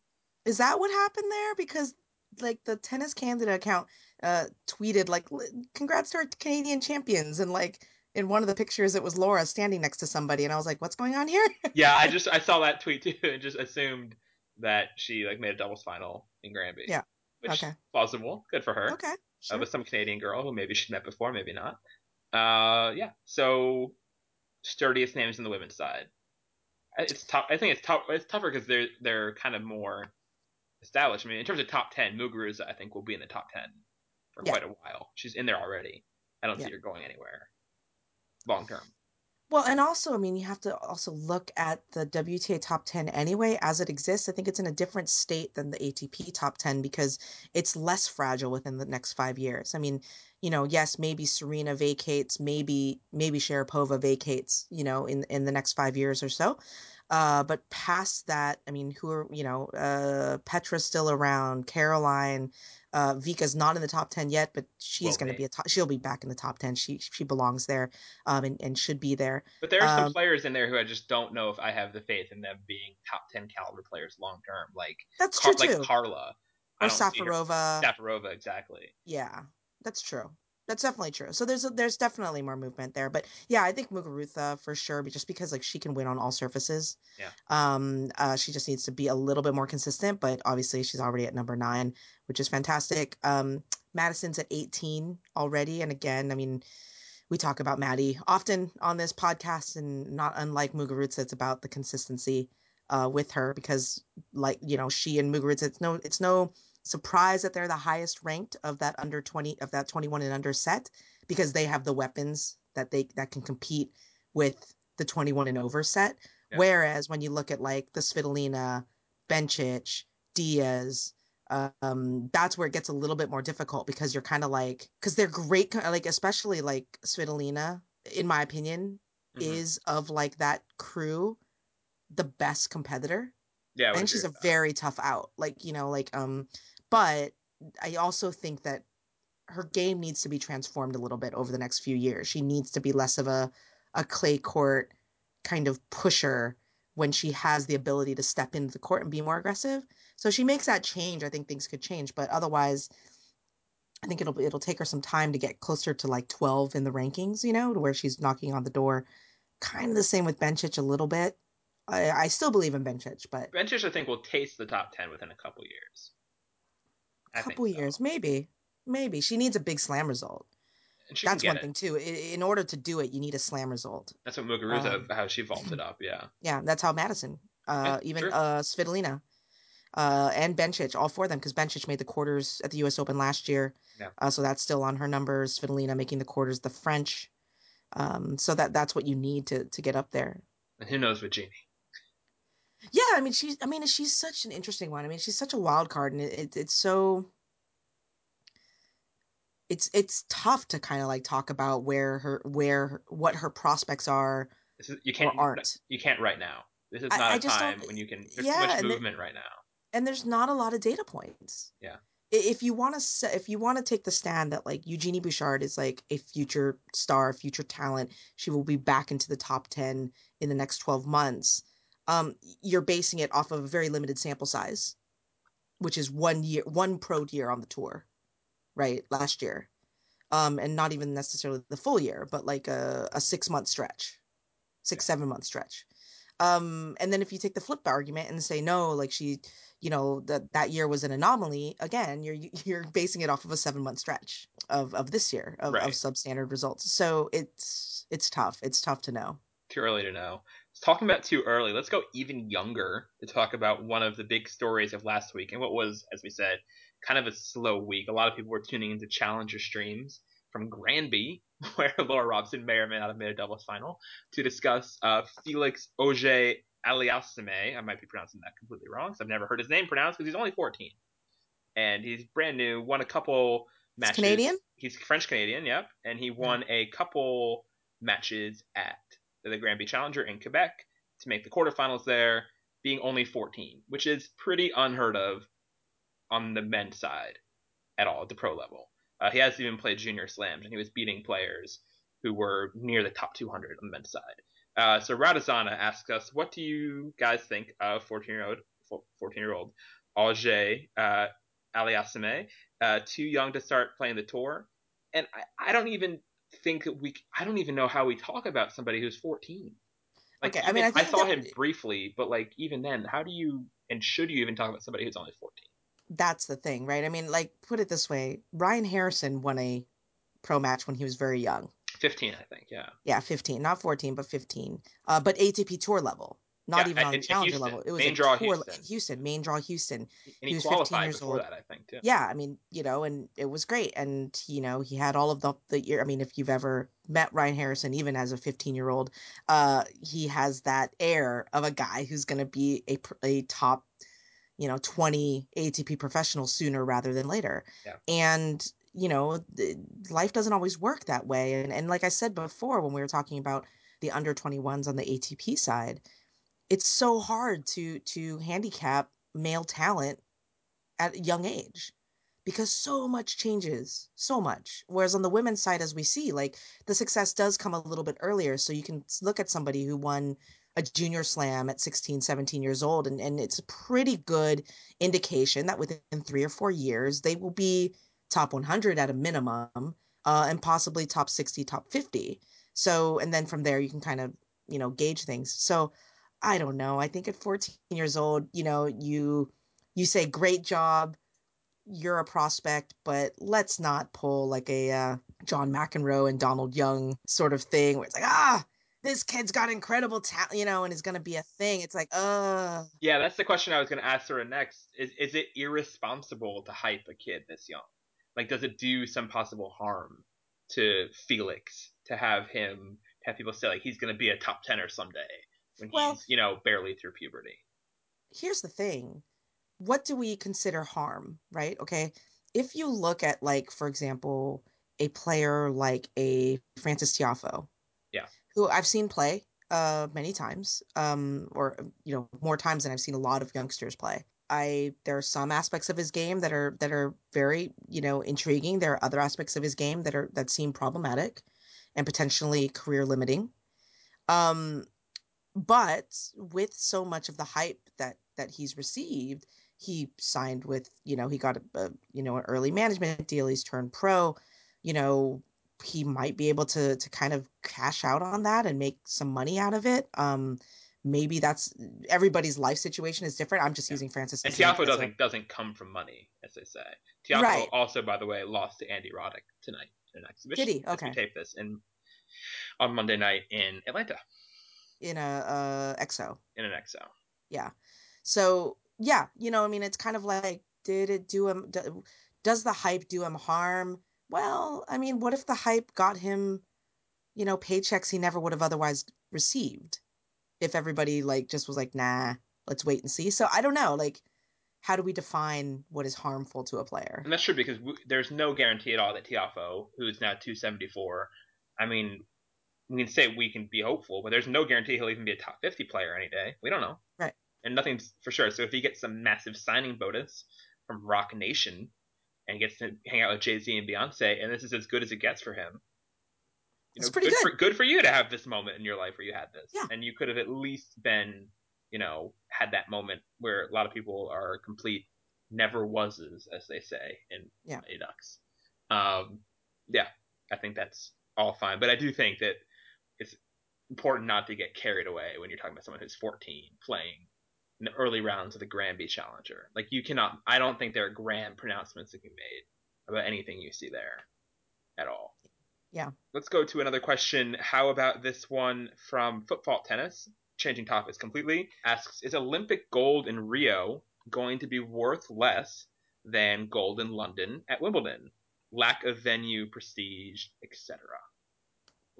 Is that what happened there? Because like the tennis Canada account uh tweeted like congrats to our canadian champions and like in one of the pictures it was laura standing next to somebody and i was like what's going on here yeah i just i saw that tweet too and just assumed that she like made a doubles final in granby yeah which okay plausible good for her okay sure. uh, with some canadian girl who maybe she met before maybe not uh yeah so sturdiest names in the women's side it's tough i think it's tough it's tougher because they're they're kind of more established. I mean, in terms of top ten, Muguruza I think will be in the top ten for yeah. quite a while. She's in there already. I don't yeah. see her going anywhere long term. Well, and also, I mean, you have to also look at the WTA top 10 anyway as it exists. I think it's in a different state than the ATP top 10 because it's less fragile within the next five years. I mean, you know, yes, maybe Serena vacates, maybe maybe Sharapova vacates, you know, in in the next five years or so. Uh, but past that, I mean, who are you know, uh, Petra's still around, Caroline, uh, Vika's not in the top ten yet, but she's going to be a top. She'll be back in the top ten. She she belongs there, um, and, and should be there. But there are um, some players in there who I just don't know if I have the faith in them being top ten caliber players long term. Like that's Car- true too. Like Carla or Safarova. Safarova, exactly. Yeah, that's true. That's definitely true. So there's a, there's definitely more movement there, but yeah, I think Muguruza for sure, just because like she can win on all surfaces. Yeah. Um. Uh. She just needs to be a little bit more consistent, but obviously she's already at number nine, which is fantastic. Um. Madison's at 18 already, and again, I mean, we talk about Maddie often on this podcast, and not unlike Muguruza, it's about the consistency uh, with her because, like you know, she and Muguruza, it's no, it's no surprised that they're the highest ranked of that under 20 of that 21 and under set because they have the weapons that they that can compete with the 21 and over set. Yeah. Whereas when you look at like the Svitolina, Bencic, Diyas, um, that's where it gets a little bit more difficult because you're kind of like because they're great, like especially like Svitolina, in my opinion, mm-hmm. is of like that crew the best competitor. Yeah, and she's a very tough out. Like you know, like um, but I also think that her game needs to be transformed a little bit over the next few years. She needs to be less of a a clay court kind of pusher when she has the ability to step into the court and be more aggressive. So she makes that change, I think things could change. But otherwise, I think it'll it'll take her some time to get closer to like 12 in the rankings, you know, to where she's knocking on the door. Kind of the same with Bencic a little bit. I, I still believe in Bencic, but Bencic I think will taste the top 10 within a couple years. A couple years, so. maybe, maybe she needs a big slam result. That's one it. thing too. In, order to do it, you need a slam result. That's what Muguruza, um, how she vaulted up. Yeah. Yeah, that's how Madison, uh, yeah, even uh, Svitolina, uh, and Bencic, all four of them, because Bencic made the quarters at the U.S. Open last year. Yeah. Uh, so that's still on her numbers. Svitolina making the quarters, the French. Um, so that that's what you need to to get up there. And who knows with Genie? Yeah, I mean she's I mean she's such an interesting one. I mean she's such a wild card, and it, it it's so it's it's tough to kind of like talk about where her where what her prospects are. Is, you can't aren't you can't right now. This is not I, a I time when you can. There's yeah, too much movement right now, and there's not a lot of data points. Yeah. If you want to, if you want to take the stand that like Eugenie Bouchard is like a future star, future talent, she will be back into the top ten in the next twelve months um, you're basing it off of a very limited sample size, which is one year, one pro year on the tour, right? Last year, um, and not even necessarily the full year, but like a, a six month stretch, six seven month stretch. Um, and then if you take the flip argument and say no, like she, you know, that that year was an anomaly. Again, you're you're basing it off of a seven month stretch of of this year of, Right. of substandard results. So it's it's tough. It's tough to know. Too early to know. Talking about too early, let's go even younger to talk about one of the big stories of last week and what was, as we said, kind of a slow week. A lot of people were tuning into challenger streams from Granby, where Laura Robson may or may not have made a doubles final, to discuss uh, Felix Auger Aliassime. I might be pronouncing that completely wrong because I've never heard his name pronounced because he's only 14. And he's brand new, won a couple He's matches. Canadian? He's French Canadian, yep. And he won a couple matches at the Granby Challenger in Quebec to make the quarterfinals there, being only 14, which is pretty unheard of on the men's side at all at the pro level. Uh, he hasn't even played junior slams, and he was beating players who were near the top 200 on the men's side. Uh, so Radazana asks us, what do you guys think of 14 year old 14 year old Auger uh? Uh, too young to start playing the tour, and I, I don't even think that we. I don't even know how we talk about somebody who's 14. Like, Okay, I mean, I think saw that- him briefly, but like even then, how do you and should you even talk about somebody who's only 14? That's the thing, right? I mean, like put it this way: Ryan Harrison won a pro match when he was very young. 15, I think. Yeah. Yeah, 15, not 14, but 15. Uh, but ATP tour level, not Yeah, even on challenger Houston. level. It was Main draw tour Houston. Houston, main draw Houston. And He he, was 15 years old. that, I think, too. Yeah, I mean, you know, and it was great. And you know, he had all of the the year. I mean, if you've ever met Ryan Harrison, even as a 15 year old, uh, he has that air of a guy who's going to be a a top, you know, 20 ATP professional sooner rather than later. Yeah. And you know, the, life doesn't always work that way. And and like I said before, when we were talking about the under 21s on the ATP side, it's so hard to to handicap male talent at a young age because so much changes so much. Whereas on the women's side as we see like the success does come a little bit earlier. So you can look at somebody who won a junior slam at 16 17 years old and, and it's a pretty good indication that within three or four years they will be top 100 at a minimum uh, and possibly top 60 top 50 so and then from there you can kind of you know gauge things. So i don't know i think at 14 years old you know you you say great job you're a prospect but let's not pull like a uh, john mcenroe and donald young sort of thing where it's like ah this kid's got incredible talent you know and is going to be a thing it's like uh Yeah, that's the question I was going to ask her next. Is is it irresponsible to hype a kid this young? Like, does it do some possible harm to Felix to have him have people say like he's going to be a top tenor someday when Well- he's you know barely through puberty? here's the thing. What do we consider harm right? Okay if you look at like for example a player like a Frances Tiafoe Yeah. who i've seen play uh many times um or you know more times than i've seen a lot of youngsters play. I there are some aspects of his game that are that are very you know intriguing. There are other aspects of his game that are that seem problematic and potentially career limiting. Um but with so much of the hype that that he's received he signed with you know he got a, a you know an early management deal he's turned pro you know he might be able to to kind of cash out on that and make some money out of it um maybe that's everybody's life situation is different i'm just Yeah. using Frances And Tiafoe doesn't doesn't come from money, as they say. Tiafoe Right. also, by the way, lost to Andy Roddick tonight in an exhibition. Did he? As we Okay. tape this in on Monday night in Atlanta in a uh exo in an XO. yeah. So yeah you know i mean it's kind of like did it do him does the hype do him harm? Well i mean what if the hype got him you know paychecks he never would have otherwise received? If everybody like just was like nah let's wait and see. So i don't know like how do we define what is harmful to a player? And that's true because w- there's no guarantee at all that Tiafoe, who is now 274, I mean, we can say we can be hopeful, but there's no guarantee he'll even be a top 50 player any day. We don't know. Right. And nothing's for sure. So if he gets some massive signing bonus from Roc Nation and gets to hang out with Jay Z and Beyonce, and this is as good as it gets for him. You It's know, pretty good, good. For, good for you to have this moment in your life where you had this. Yeah. And you could have at least been, you know, had that moment where a lot of people are complete never wases, as they say in Yeah. Ducks. Um, yeah, I think that's all fine. But I do think that it's important not to get carried away when you're talking about someone who's 14 playing in the early rounds of the Granby Challenger. Like you cannot. I don't think there are grand pronouncements that can be made about anything you see there at all. Yeah. Let's go to another question. How about this one from Football Tennis? Changing topics completely. Asks Is Olympic gold in Rio going to be worth less than gold in London at Wimbledon? Lack of venue, prestige, etc.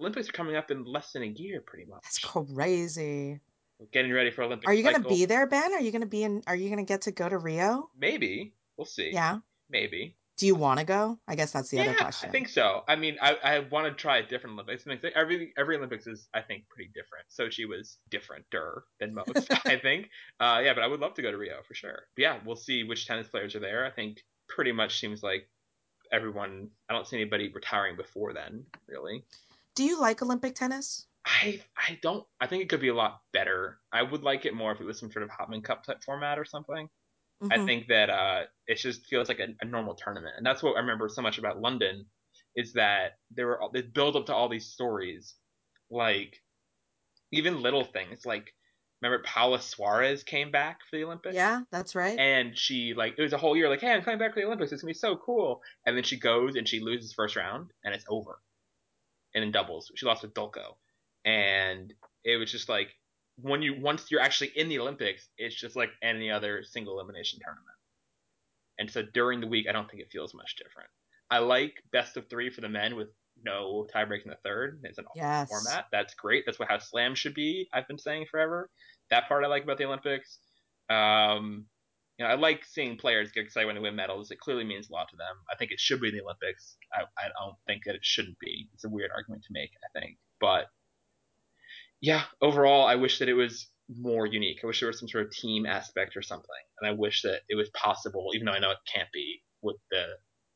Olympics are coming up in less than a year, pretty much. That's crazy. We're getting ready for Olympics. Are you going to be there, Ben? Are you going to be in? Are you going to get to go to Rio? Maybe. We'll see. Yeah. Maybe. Do you want to go? I guess that's the yeah, other question. I think so. I mean, I, I want to try a different Olympics. I think every every Olympics is, I think, pretty different. Sochi was differenter than most, I think. Uh, yeah, but I would love to go to Rio for sure. But yeah, we'll see which tennis players are there. I think pretty much seems like everyone. I don't see anybody retiring before then, really. Do you like Olympic tennis? I I don't. I think it could be a lot better. I would like it more if it was some sort of Hopman Cup type format or something. Mhm. I think that uh, it just feels like a, a normal tournament, and that's what I remember so much about London, is that there were all, they build up to all these stories, like even little things like remember Paola Suarez came back for the Olympics, Yeah, that's right. and she like it was a whole year like hey I'm coming back for the Olympics it's gonna be so cool, and then she goes and she loses first round and it's over, and in doubles she lost with Dulko, and it was just like when you once you're actually in the Olympics, it's just like any other single elimination tournament. And so during the week, I don't think it feels much different. I like best of three for the men with no tiebreak in the third. It's an Yes. format. That's great. That's what how slam should be. I've been saying forever. That part I like about the Olympics. Um, you know, I like seeing players get excited when they win medals. It clearly means a lot to them. I think it should be in the Olympics. I, I don't think that it shouldn't be. It's a weird argument to make, I think. But yeah, overall, I wish that it was more unique. I wish there was some sort of team aspect or something. And I wish that it was possible, even though I know it can't be, with the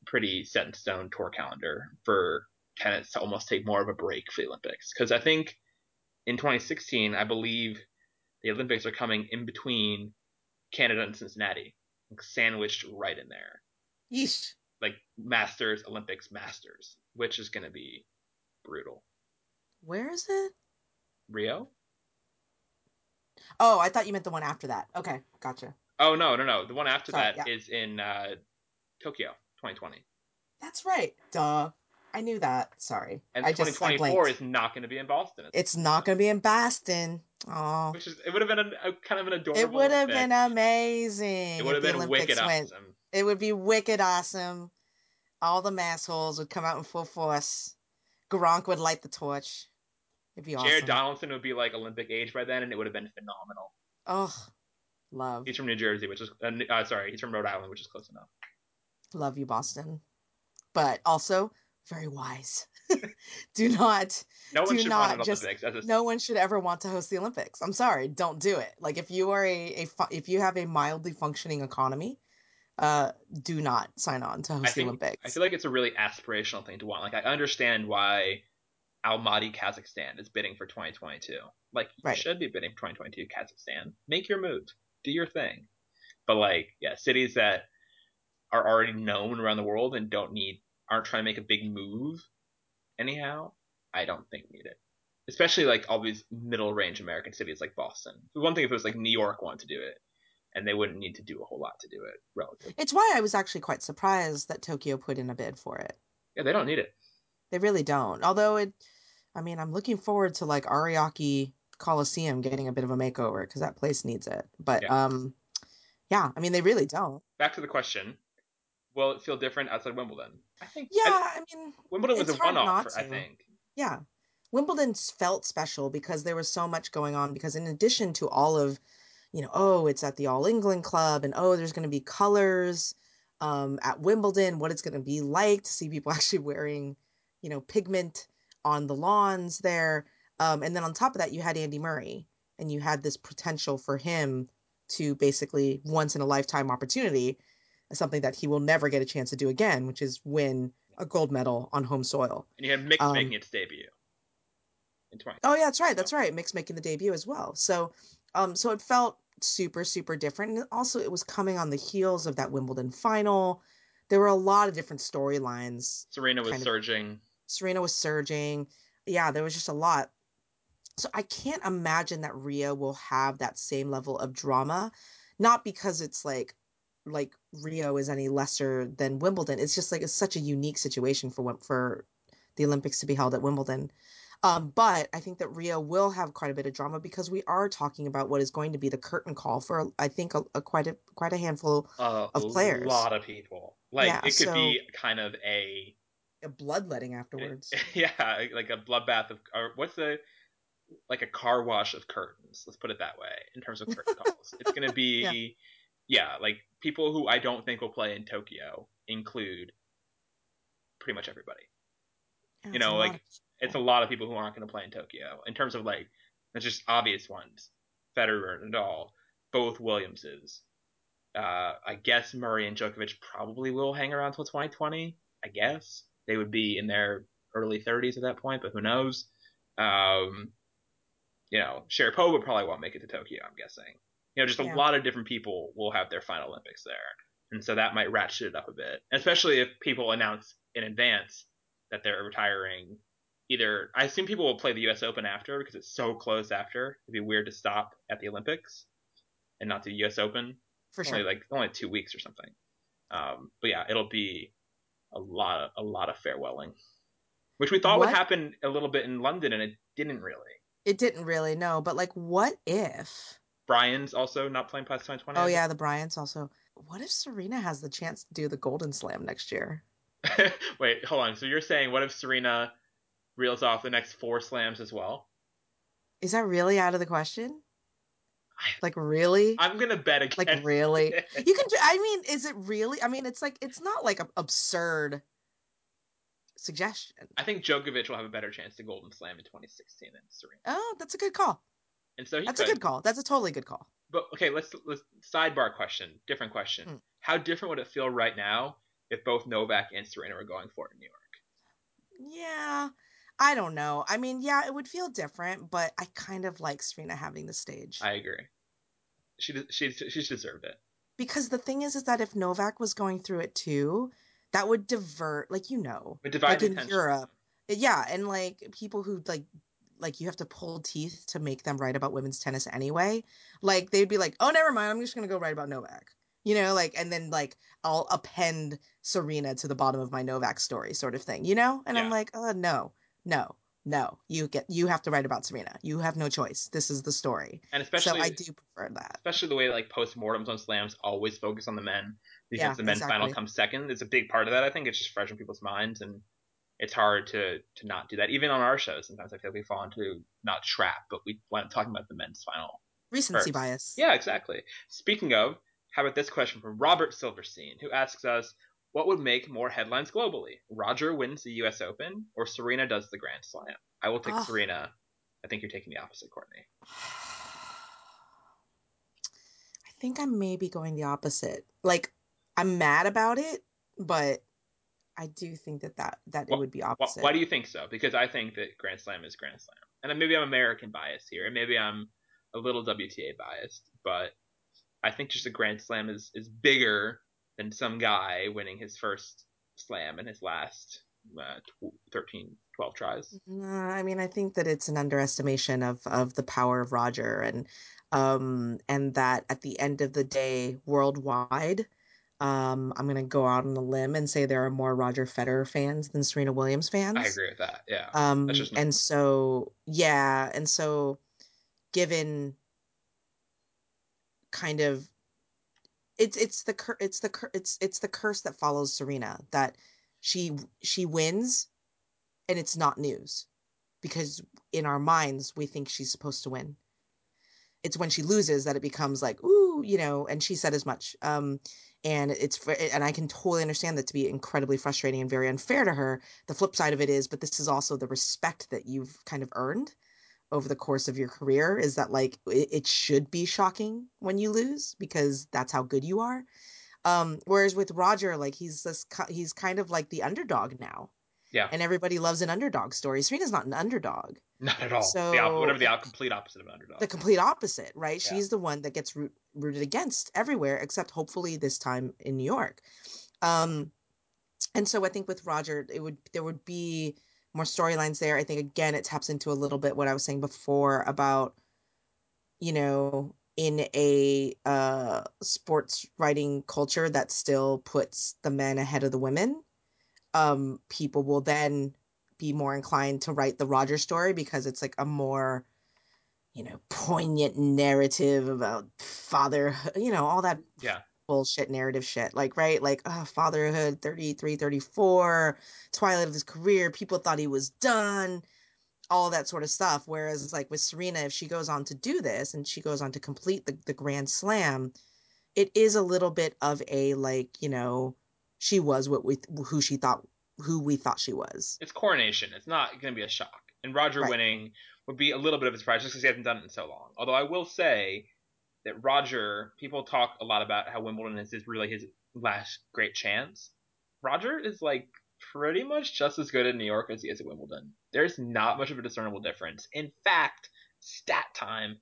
pretty set in stone tour calendar for tennis to almost take more of a break for the Olympics. Because I think in 2016, I believe the Olympics are coming in between Canada and Cincinnati, like sandwiched right in there. Yeesh. Like Masters, Olympics, Masters, which is going to be brutal. Where is it? Rio? Oh, I thought you meant the one after that. Okay, gotcha. Oh no, no, no. The one after Sorry, that yeah. is in uh, Tokyo, 2020, That's right. Duh. I knew that. Sorry. and I just I 2024 blanked. is not going to be in Boston. It's not going to be in Boston. Oh, which is it would have been a, a kind of an adorable. it would have been amazing. It would have been Olympics wicked went. awesome. It would be wicked awesome. All the massholes would come out in full force. Gronk would light the torch. It'd be awesome. Jared Donaldson would be like Olympic age by then, and it would have been phenomenal. Oh, love, He's from New Jersey, which is uh, uh, sorry, he's from Rhode Island, which is close enough. love you, Boston. But also very wise. Do not. No one Do should not just- Olympics a No one should ever want to host the Olympics. I'm sorry, don't do it. Like if you are a, a fu- if you have a mildly functioning economy, uh, do not sign on to host the Olympics. I feel like it's a really aspirational thing to want. Like I understand why Almaty, Kazakhstan is bidding for 2022. Like you Right. should be bidding for 2022, Kazakhstan. Make your move, do your thing. But like, yeah, cities that are already known around the world and don't need aren't trying to make a big move anyhow, I don't think need it. Especially like all these middle range American cities like Boston. One thing if it was like New York wanted to do it, and they wouldn't need to do a whole lot to do it relative. It's why I was actually quite surprised that Tokyo put in a bid for it. Yeah, they don't need it. They really don't. Although it, I mean, I'm looking forward to like Ariake Coliseum getting a bit of a makeover because that place needs it. But Yeah. um, yeah, I mean, they really don't. Back to the question: Will it feel different outside Wimbledon? I think. Yeah, I- I mean, Wimbledon was a one-off. not I think. yeah. Wimbledon felt special because there was so much going on. Because in addition to all of, you know, oh, it's at the All England Club, and oh, there's going to be colors um, at Wimbledon. What it's going to be like to see people actually wearing, you know, pigment on the lawns there. Um, and then on top of that, you had Andy Murray, and you had this potential for him to basically once in a lifetime opportunity, something that he will never get a chance to do again, which is win a gold medal on home soil. And you had Mix Um, making its debut in Oh yeah, that's right. That's right. Mix making the debut as well. So, um, so it felt super, super different, and also it was coming on the heels of that Wimbledon final. There were a lot of different storylines. Serena was of- surging. Serena was surging. Yeah, there was just a lot. so I can't imagine that Rio will have that same level of drama, not because it's like like Rio is any lesser than Wimbledon. It's just like it's such a unique situation for for the Olympics to be held at Wimbledon. Um, but I think that Rio will have quite a bit of drama because we are talking about what is going to be the curtain call for I think a, a quite a quite a handful uh, of players. A lot of people. Like yeah, it could so, be kind of a a bloodletting afterwards. Yeah, like a bloodbath of or what's the like a car wash of curtains. Let's put it that way in terms of curtain calls. It's going to be yeah. like people who I don't think will play in Tokyo include pretty much everybody. Yeah, you know, like it's a lot of people who aren't going to play in Tokyo in terms of like it's just obvious ones. Federer, and Nadal, both Williamses. Uh, I guess Murray and Djokovic probably will hang around till 2020. I guess they would be in their early 30s at that point, but who knows? Um, you know, Sharapova probably won't make it to Tokyo. I'm guessing. You know, just a yeah. lot of different people will have their final Olympics there, and so that might ratchet it up a bit, especially if people announce in advance that they're retiring. Either I assume people will play the U.S. Open after because it's so close after. It'd be weird to stop at the Olympics and not do U.S. Open. For only sure, like only two weeks or something. Um, but yeah, it'll be a lot of a lot of farewelling, which we thought what? would happen a little bit in London, and it didn't really. It didn't really, no. But like, what if? Brian's also not playing past 2020. Oh yeah, the Bryans also. What if Serena has the chance to do the Golden Slam next year? Wait, hold on. So you're saying what if Serena reels off the next four slams as well? Is that really out of the question? Like really? I'm gonna bet against. Like really? you can. I mean, is it really? I mean, it's like it's not like an absurd suggestion. I think Djokovic will have a better chance to Golden Slam in 2016 than Serena. Oh, that's a good call. And so that's could. a good call. That's a totally good call. But okay, let's let's sidebar question, different question. Hmm. How different would it feel right now if both Novak and Serena were going for it in New York? Yeah, I don't know. I mean, yeah, it would feel different, but I kind of like Serena having the stage. I agree. She she she's deserved it. Because the thing is, is that if Novak was going through it too, that would divert like you know like in europe yeah and like people who like like you have to pull teeth to make them write about women's tennis anyway like they'd be like oh never mind i'm just gonna go write about novak you know like and then like i'll append serena to the bottom of my novak story sort of thing you know and yeah. i'm like oh no no no you get you have to write about serena you have no choice this is the story and especially so i do prefer that especially the way like post-mortems on slams always focus on the men because yeah, the men's exactly. final comes second it's a big part of that i think it's just fresh in people's minds and it's hard to to not do that even on our show sometimes i feel like we fall into not trap but we wind up talking about the men's final recency first. bias yeah exactly speaking of how about this question from robert silverstein who asks us what would make more headlines globally? Roger wins the U.S. Open or Serena does the Grand Slam? I will take oh. Serena. I think you're taking the opposite, Courtney. I think I'm maybe going the opposite. Like, I'm mad about it, but I do think that that, that well, it would be opposite. Why do you think so? Because I think that Grand Slam is Grand Slam. And maybe I'm American biased here, and maybe I'm a little WTA biased, but I think just a Grand Slam is, is bigger than some guy winning his first slam in his last uh, 13, 12 tries. I mean, I think that it's an underestimation of of the power of Roger, and um, and that at the end of the day, worldwide, um, I'm gonna go out on a limb and say there are more Roger Federer fans than Serena Williams fans. I agree with that. Yeah. Um, and so yeah, and so given kind of it's it's the cur- it's the cur- it's it's the curse that follows Serena that she she wins and it's not news because in our minds we think she's supposed to win. It's when she loses that it becomes like ooh, you know, and she said as much. Um and it's and I can totally understand that to be incredibly frustrating and very unfair to her. The flip side of it is but this is also the respect that you've kind of earned over the course of your career is that like it, it should be shocking when you lose because that's how good you are. Um, whereas with Roger, like he's this, he's kind of like the underdog now. Yeah. And everybody loves an underdog story. Serena's not an underdog. Not at all. So the op- whatever the op- complete opposite of an underdog. The complete opposite, right? Yeah. She's the one that gets root- rooted against everywhere, except hopefully this time in New York. Um, and so I think with Roger, it would there would be more storylines there. I think again it taps into a little bit what I was saying before about you know in a uh, sports writing culture that still puts the men ahead of the women. Um, people will then be more inclined to write the Roger story because it's like a more you know poignant narrative about fatherhood you know all that yeah. bullshit narrative shit like right? Like oh, fatherhood 33 34 twilight of his career people thought he was done all that sort of stuff. Whereas like with serena if she goes on to do this and she goes on to complete the, the grand slam it is a little bit of a like you know she was what we who she thought who we thought she was. It's coronation. It's not going to be a shock. And roger right. winning would be a little bit of a surprise just because he hasn't done it in so long. Although I will say that Roger, people talk a lot about how Wimbledon is really his last great chance. Roger is like pretty much just as good in New York as he is at Wimbledon. There's not much of a discernible difference. In fact, stat time,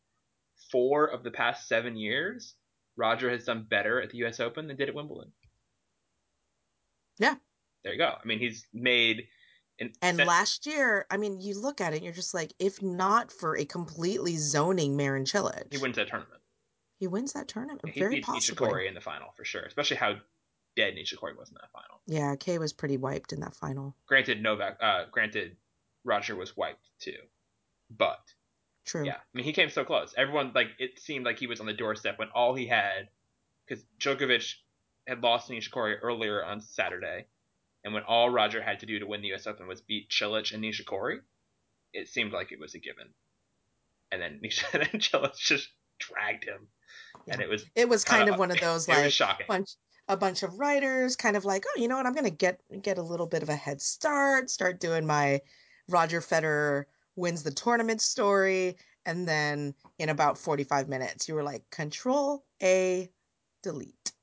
four of the past seven years, Roger has done better at the U.S. Open than did at Wimbledon. Yeah. There you go. I mean, he's made and, and that, last year, I mean, you look at it, you're just like, if not for a completely zoning Marin Cilic, he wins that tournament. He wins that tournament. He very beats possibly. Nishikori in the final for sure, especially how dead Nishikori was in that final. Yeah, Kei was pretty wiped in that final. Granted, Novak. Uh, granted, Roger was wiped too, but true. Yeah, I mean, he came so close. Everyone like it seemed like he was on the doorstep when all he had, because Djokovic had lost to Nishikori earlier on Saturday and when all Roger had to do to win the U.S. Open was beat Cilic and Nishikori, it seemed like it was a given. And then, Nisha and Cilic just dragged him, yeah. and it was it was kind of, of one of those like shocking. bunch a bunch of writers kind of like oh you know what I'm gonna get get a little bit of a head start, start doing my Roger Federer wins the tournament story, and then in about 45 minutes you were like Control A, delete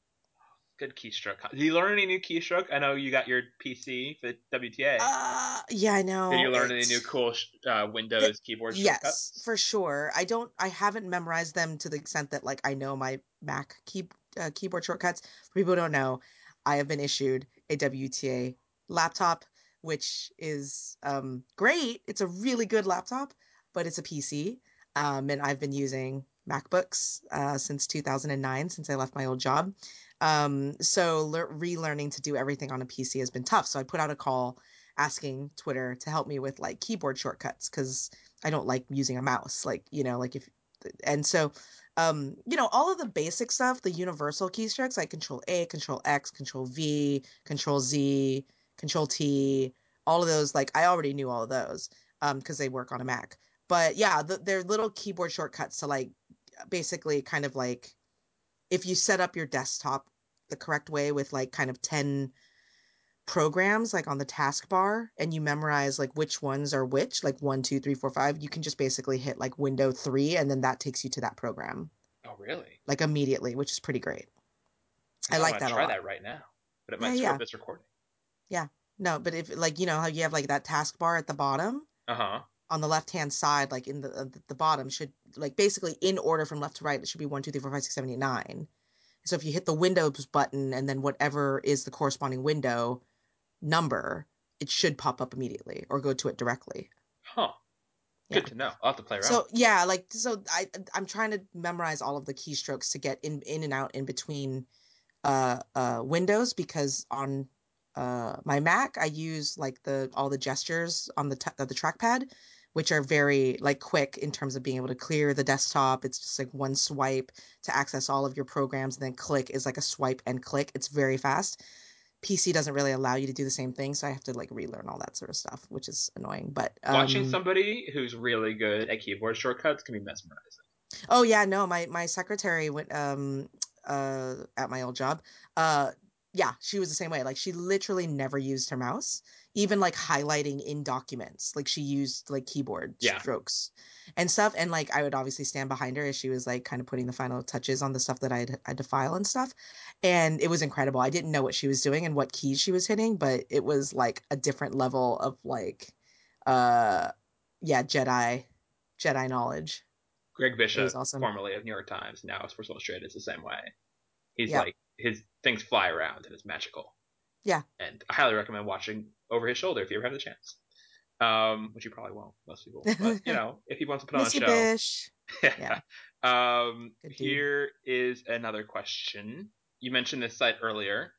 good keystroke. Did you learn any new keystroke? I know you got your PC for WTA. Uh, yeah, I know. Did you learn it's... any new cool uh, Windows keyboard yes, shortcuts? Yes, for sure. I don't. I haven't memorized them to the extent that like I know my Mac key uh, keyboard shortcuts. For people who don't know, I have been issued a WTA laptop, which is um, great. It's a really good laptop, but it's a PC, um, and I've been using MacBooks uh, since 2009, since I left my old job. Um, so le- relearning to do everything on a PC has been tough. So I put out a call asking Twitter to help me with like keyboard shortcuts because I don't like using a mouse. Like, you know, like if, and so, um, you know, all of the basic stuff, the universal keystrokes like Control A, Control X, Control V, Control Z, Control T, all of those, like I already knew all of those because um, they work on a Mac. But yeah, the, they're little keyboard shortcuts to like basically kind of like if you set up your desktop the correct way with like kind of 10 programs like on the taskbar and you memorize like which ones are which like one two three four five you can just basically hit like window three and then that takes you to that program. Oh really? Like immediately which is pretty great. I, I like that try that right now but it might yeah, yeah. this recording. Yeah. No but if like you know how you have like that taskbar at the bottom? Uh-huh. On the left hand side like in the uh, the bottom should like basically in order from left to right it should be one two three four five six seven eight nine so if you hit the Windows button and then whatever is the corresponding window number, it should pop up immediately or go to it directly. Huh. Good yeah. to know. I'll have to play around. So yeah, like so I I'm trying to memorize all of the keystrokes to get in in and out in between uh uh windows because on uh my Mac I use like the all the gestures on the t- the trackpad which are very like quick in terms of being able to clear the desktop. It's just like one swipe to access all of your programs, and then click is like a swipe and click. It's very fast. PC doesn't really allow you to do the same thing, so I have to like relearn all that sort of stuff, which is annoying. But um, watching somebody who's really good at keyboard shortcuts can be mesmerizing. Oh yeah, no, my my secretary went um uh at my old job. Uh yeah, she was the same way. Like she literally never used her mouse even like highlighting in documents like she used like keyboard yeah. strokes and stuff and like i would obviously stand behind her as she was like kind of putting the final touches on the stuff that i had, had to file and stuff and it was incredible i didn't know what she was doing and what keys she was hitting but it was like a different level of like uh yeah jedi jedi knowledge greg bishop awesome. formerly of new york times now sports illustrated is the same way he's like his things fly around and it's magical yeah. And I highly recommend watching over his shoulder if you ever have the chance. Um, which you probably won't, most people. But you know, if he wants to put on a show. Bish. yeah. Um, here is another question. You mentioned this site earlier.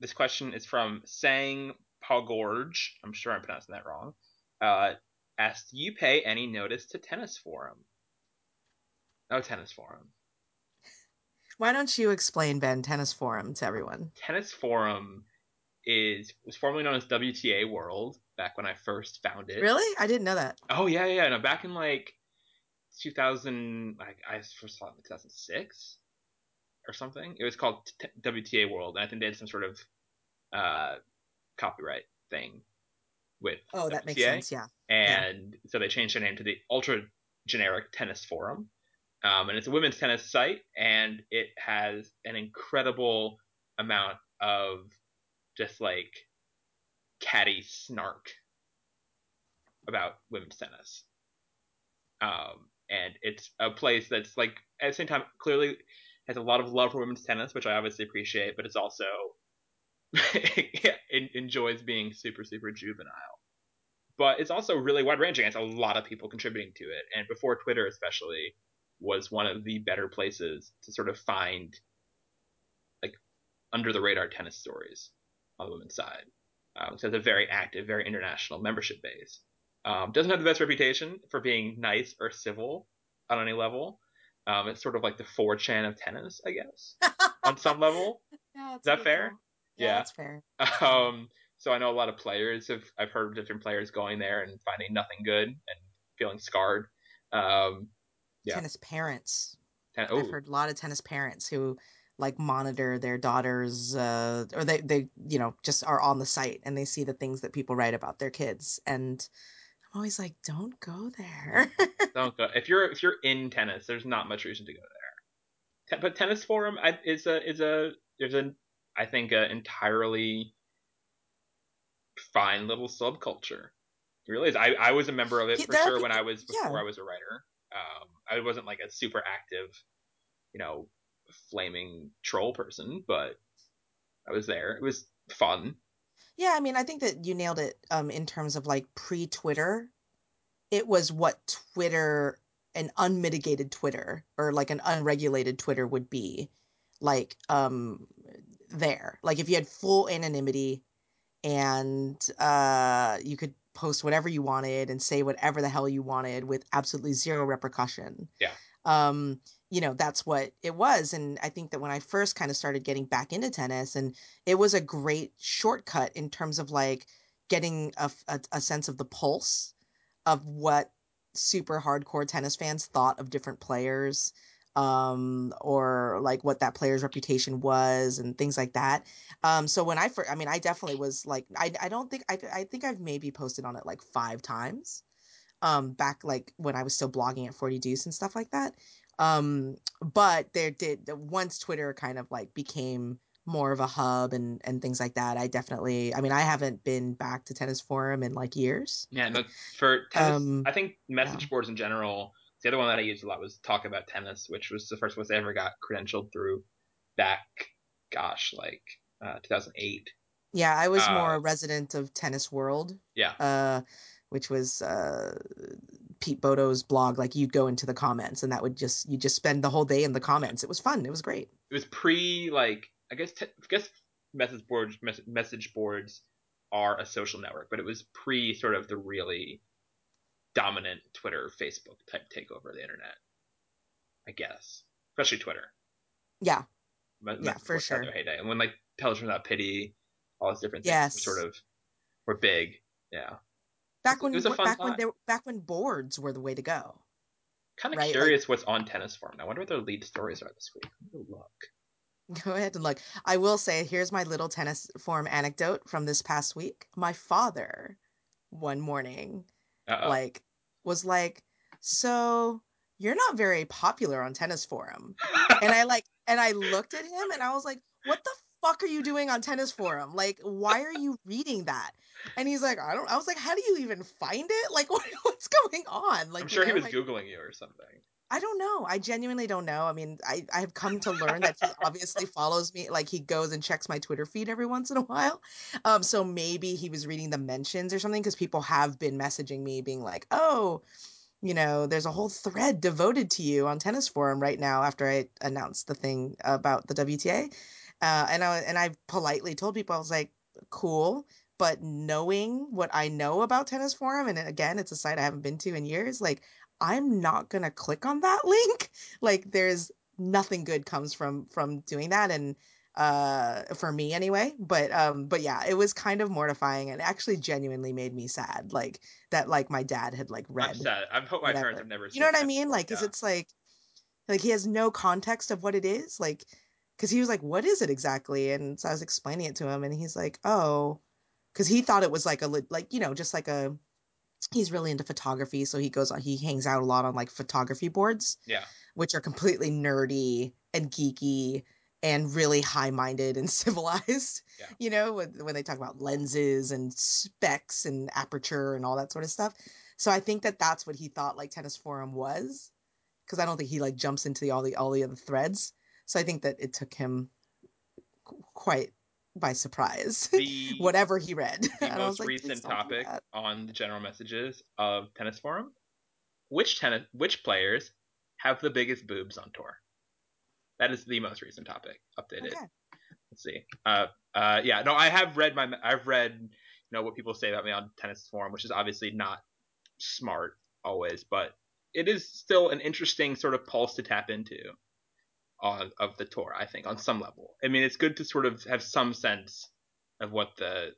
This question is from Sang Pogorge. I'm sure I'm pronouncing that wrong. Uh, asked, "Do you pay any notice to Tennis Forum?" Oh, Tennis Forum. Why don't you explain Ben Tennis Forum to everyone? Tennis Forum is was formerly known as WTA World back when I first found it. Really? I didn't know that. Oh yeah, yeah. No, back in like 2000, like I first saw it in 2006 or something. It was called T- WTA World, and I think they had some sort of uh, copyright thing with. Oh, that makes sense. Yeah. And so they changed their name to the Ultra Generic Tennis Forum. Um, and it's a women's tennis site, and it has an incredible amount of just like catty snark about women's tennis. Um, and it's a place that's like at the same time clearly has a lot of love for women's tennis, which I obviously appreciate, but it's also it enjoys being super super juvenile. But it's also really wide ranging. It's a lot of people contributing to it, and before Twitter especially was one of the better places to sort of find like under the radar tennis stories on the women's side. Um, so it's a very active, very international membership base. Um, doesn't have the best reputation for being nice or civil on any level. Um, it's sort of like the 4chan of tennis, I guess, on some level. Yeah, Is that fair? Yeah, Yeah. that's fair. Um, so I know a lot of players have. I've heard of different players going there and finding nothing good and feeling scarred. Um, yeah. Tennis parents. ten- I've heard a lot of tennis parents who like monitor their daughters uh, or they, they you know just are on the site and they see the things that people write about their kids and i'm always like don't go there don't go. If you're if you're in tennis, there's not much reason to go there. But tennis forum is a is a there's a I think a entirely fine little subculture. It really is. I, I was a member of it for sure when I was yeah. before I was a writer. Um, I wasn't like a super active, you know, flaming troll person, but I was there. It was fun. yeah i mean i think that you nailed it um in terms of like pre-twitter it was what twitter an unmitigated twitter or like an unregulated twitter would be like um there like if you had full anonymity and uh you could post whatever you wanted and say whatever the hell you wanted with absolutely zero repercussion Yeah. um you know that's what it was and i think that when i first kind of started getting back into tennis and it was a great shortcut in terms of like getting a a sense of the pulse of what super hardcore tennis fans thought of different players um or like what that player's reputation was and things like that. Um so when i first i mean i definitely was like i, I don't think I, I think i've maybe posted on it like five times um back like when i was still blogging at 40 deuce and stuff like that um but there did once twitter kind of like became more of a hub and and things like that i definitely i mean i haven't been back to tennis forum in like years Yeah, no, for tennis, Um, I think message yeah. boards in general. The other one that I used a lot was Talk About Tennis, which was the first one I ever got credentialed through back, gosh, like uh, 2008. yeah i was more Uh, a resident of tennis world Yeah, uh which was uh pete bodo's blog like you'd go into the comments and that would just you just spend the whole day in the comments it was fun it was great it was pre like I guess te- I guess message boards mes- message boards are a social network, but it was pre sort of the really dominant Twitter, Facebook type takeover of the internet. I guess, especially Twitter. yeah Me- Yeah, for sure. Heyday, and when like Television Without Pity, all those different things Yes. were sort of were big. Yeah, back when was a fun back when time. were- back when boards were the way to go kind of Right, like- curious what's on Tennis Forum. I wonder what their lead stories are this week. Look. Go ahead and look. I will say, here's my little tennis form anecdote from this past week. My father, one morning, Uh-oh. like, was like, "So you're not very popular on Tennis Forum," and I like, and I looked at him, and I was like, "What the fuck are you doing on Tennis Forum? Like, why are you reading that?" And he's like, "I don't." I was like, "How do you even find it? Like, what, what's going on?" Like, I'm you sure he was like- googling you or something. I don't know. I genuinely don't know. I mean, I, I have come to learn that he obviously follows me. Like he goes and checks my Twitter feed every once in a while. Um, so maybe he was reading the mentions or something because people have been messaging me being like, oh, you know, there's a whole thread devoted to you on Tennis Forum right now after I announced the thing about the WTA. Uh, and I and I politely told people I was like, cool, but knowing what I know about Tennis Forum, and again, it's a site I haven't been to in years, like I'm not gonna click on that link. Like there's nothing good comes from from doing that and uh for me anyway but um but yeah it was kind of mortifying and actually genuinely made me sad like that like my dad had like read I'm sad. I hope my whatever. parents have never. you know what i mean before, like because yeah. it's like like he has no context of what it is like because he was like what is it exactly and so i was explaining it to him and he's like oh because he thought it was like a like you know just like a he's really into photography so he goes on he hangs out a lot on like photography boards Yeah. which are completely nerdy and geeky and really high-minded and civilized Yeah. you know when, when they talk about lenses and specs and aperture and all that sort of stuff so i think that that's what he thought like tennis forum was because i don't think he like jumps into the, all the all the other threads so i think that it took him quite by surprise The whatever he read the And I was most like, recent topic on the general messages of Tennis Forum: which tennis, which players have the biggest boobs on tour? That is the most recent topic updated. okay Let's see. Uh, uh, yeah, no, I have read my, I've read, you know, what people say about me on Tennis Forum, which is obviously not smart always, but it is still an interesting sort of pulse to tap into on of the tour. I think on some level. I mean, it's good to sort of have some sense of what the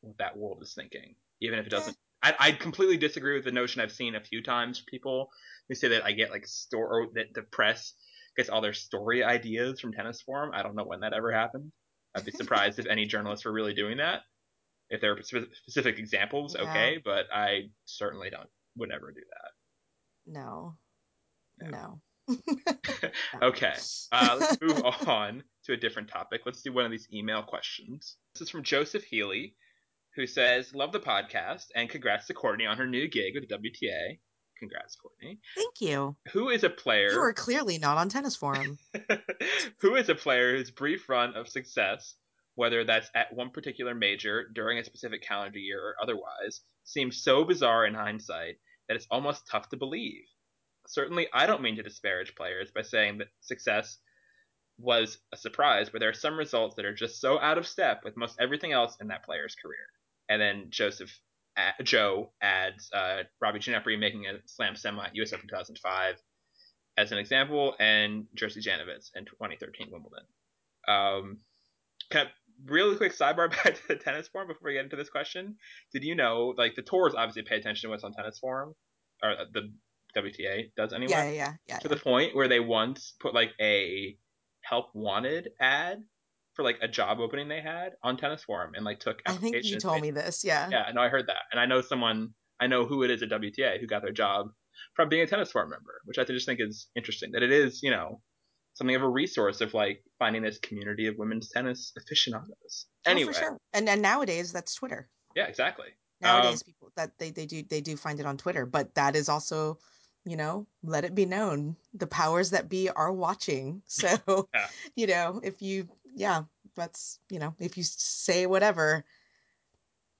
what that world is thinking, even if it doesn't. I, I completely disagree with the notion I've seen a few times people who say that I get like store or that the press gets all their story ideas from Tennis Forum. I don't know when that ever happened. I'd be surprised if any journalists were really doing that. If there are specific examples, Yeah. okay, but I certainly don't would never do that. no No. no Okay, uh, let's move on to a different topic. Let's do one of these email questions. This is from Joseph Healy, who says, "Love the podcast and congrats to Courtney on her new gig with the WTA. Congrats, Courtney. thank you Who is a player? you are clearly not on tennis forum who is a player whose brief run of success, whether that's at one particular major, during a specific calendar year, or otherwise, seems so bizarre in hindsight that it's almost tough to believe? Certainly, I don't mean to disparage players by saying that success was a surprise, but there are some results that are just so out of step with most everything else in that player's career. And then Joseph uh, Joe adds uh, Robbie Ginepri making a slam semi at US Open 2005 as an example, and Jerzy Janowicz in 2013 Wimbledon. Um, kind of really quick sidebar back to the tennis forum before we get into this question. Did you know, like, the tours obviously pay attention to what's on tennis forum, or the WTA does anyway, yeah yeah yeah to yeah. the point where they once put like a help wanted ad for like a job opening they had on tennis forum and like took i think you told me this yeah yeah, no, I heard that, and I know someone, I know who it is at WTA who got their job from being a tennis forum member, which I just think is interesting. That it is, you know, something of a resource of like finding this community of women's tennis aficionados. Oh, Anyway, for sure and and nowadays that's twitter yeah, exactly. nowadays Um, people that they, they do they do find it on twitter but that is also you know let it be known the powers that be are watching so Yeah. you know if you yeah that's you know if you say whatever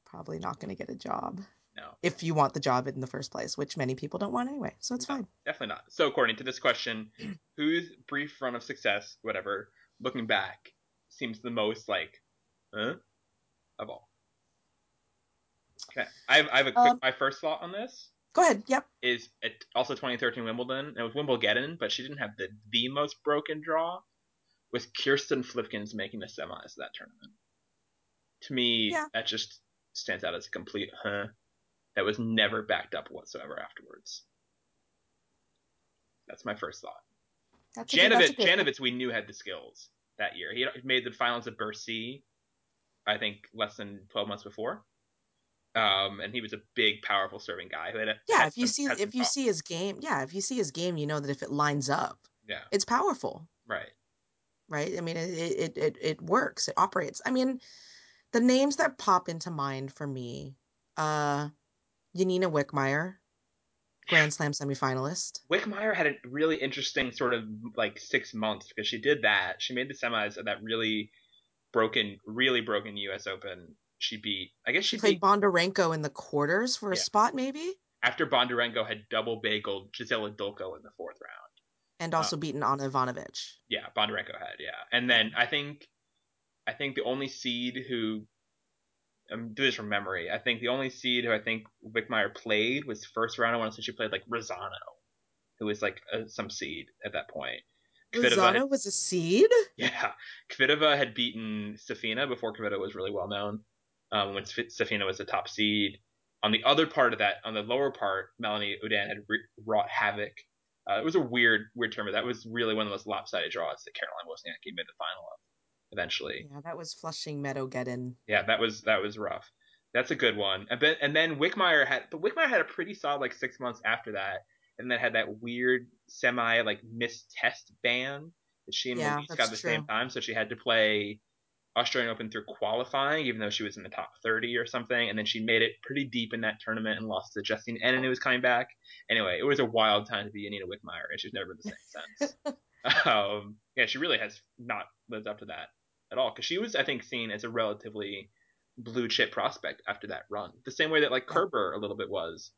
probably not going to get a job no, if you want the job in the first place which many people don't want anyway so it's No. fine definitely not. So, according to this question, whose brief run of success, whatever, looking back, seems the most like, huh, of all? Okay, I have, I have a quick. Um, my first thought on this go ahead yep is at also 2013 Wimbledon. It was Wimbledon, but she didn't have the the most broken draw. With Kirsten Flipkens making the semis of that tournament. To me, Yeah. that just stands out as a complete huh. That was never backed up whatsoever afterwards. That's my first thought. that's a good, that's a Janowicz. Janowicz, we knew had the skills that year. He made the finals of Bercy, I think, less than 12 months before. Um, and he was a big, powerful serving guy. Who had, a, yeah had if you some- see if you problems. see his game yeah if you see his game you know that if it lines up yeah, it's powerful right. right? I mean, it it it, it works. It operates. I mean, the names that pop into mind for me, uh, Yanina Wickmeyer, Grand Slam semifinalist. Wickmeyer had a really interesting sort of like six months because she did that. She made the semis of that really broken, really broken U.S. Open. She beat. I guess She she, played beat Bondarenko in the quarters for a spot, maybe, after Bondarenko had double bageled Gisela Dulko in the fourth round. and also beaten Anna Ivanovic. Yeah, Bondarenko had, yeah. And then I think I think the only seed who I'm doing this from memory. I think the only seed who I think Wickmeyer played was first round. I want to say she played like Rosano, who was like uh, some seed at that point. Kvitova had- was a seed. yeah, Kvitova had beaten Safina before Kvitova was really well known. Um, when Safina was the top seed. On the other part of that, on the lower part, Melanie Oudin had re- wrought havoc. Uh, it was a weird, weird tournament. That was really one of the most lopsided draws that Caroline Wozniacki made the final of. Eventually, Yeah, that was Flushing Meadowgeddon. yeah, that was that was rough. That's a good one. And then and then Wickmayer had, but Wickmayer had a pretty solid like six months after that, and then had that weird semi like missed test ban that she and Yeah, got at the same time, so she had to play Australian Open through qualifying, even though she was in the top 30 or something, and then she made it pretty deep in that tournament and lost to Justine Henin, who was coming back. Anyway, it was a wild time to be Yanina Wickmayer, and she's never been the same since. um, yeah, she really has not lived up to that at all, because she was, I think, seen as a relatively blue chip prospect after that run, the same way that like Kerber a little bit was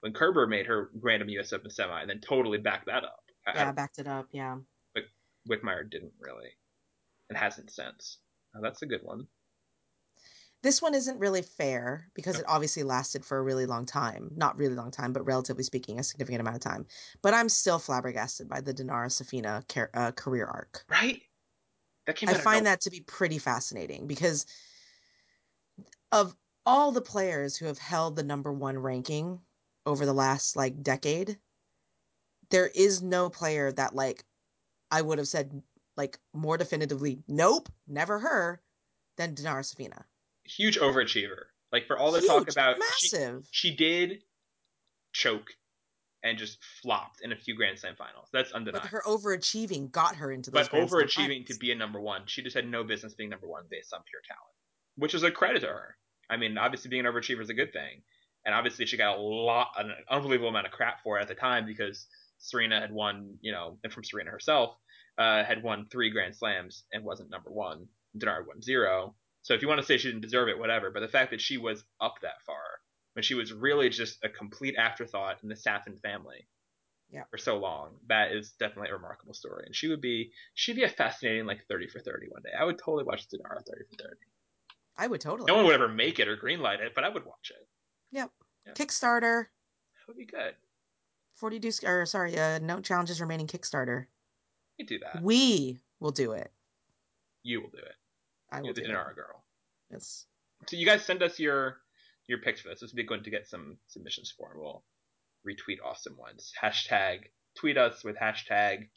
when Kerber made her random U.S. Open semi, and then totally backed that up. I- I Yeah, backed it up. Yeah. But Wickmayer didn't really, and hasn't since. Oh, that's a good one. This one isn't really fair because it obviously lasted for a really long time. Not really long time, but relatively speaking, a significant amount of time. But I'm still flabbergasted by the Dinara Safina car- uh, career arc. Right? That came I find that to be pretty fascinating because of all the players who have held the number one ranking over the last like decade, there is no player that like I would have said like more definitively, nope, never her, than Dinara Safina. huge overachiever. Like for all the talk about massive. she did choke and just flopped in a few Grand Slam finals. That's undeniable. But her overachieving got her into those But Grand overachieving to be a number one, she just had no business being number one based on pure talent, which is a credit to her. I mean, obviously being an overachiever is a good thing, and obviously she got a lot, an unbelievable amount of crap for it at the time because Serena had won, you know, and from Serena herself, uh, had won three Grand Slams and wasn't number one. Dinara won zero. So if you want to say she didn't deserve it, whatever. But the fact that she was up that far when she was really just a complete afterthought in the Safin family Yeah. for so long, that is definitely a remarkable story. And she would be she'd be a fascinating like thirty for thirty one day. I would totally watch Dinara thirty for thirty. I would totally. No one would ever make it or greenlight it, but I would watch it. Yep. Yeah. Kickstarter. That would be good. 42 sc- or sorry, uh, no challenges remaining Kickstarter. You do that. We will do it. You will do it. I will You're the do it. girl. Yes. So you guys send us your your picks for this. This would be good to get some submissions for, and we'll retweet awesome ones. Hashtag tweet us with hashtag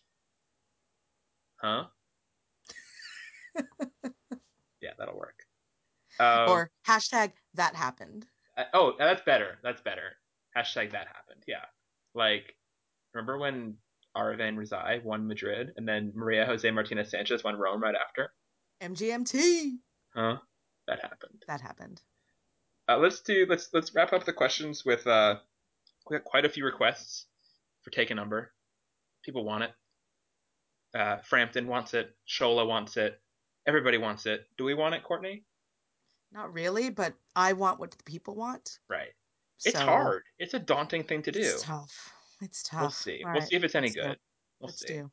huh? yeah, that'll work. Um, or hashtag that happened. uh, oh, that's better. That's better. Hashtag that happened. Yeah, like remember when Aravane Rezai won Madrid, and then Maria Jose Martinez Sanchez won Rome right after? MGMT. Huh? That happened. That happened. Uh, let's do let's let's wrap up the questions with uh we got quite a few requests for take a number. People want it. Uh, Frampton wants it. Shola wants it. Everybody wants it. Do we want it, Courtney? Not really, but I want what the people want. Right. It's so hard. It's a daunting thing to do. It's tough. It's tough. We'll see. All we'll right, see if it's any let's good. We'll Let's see. do.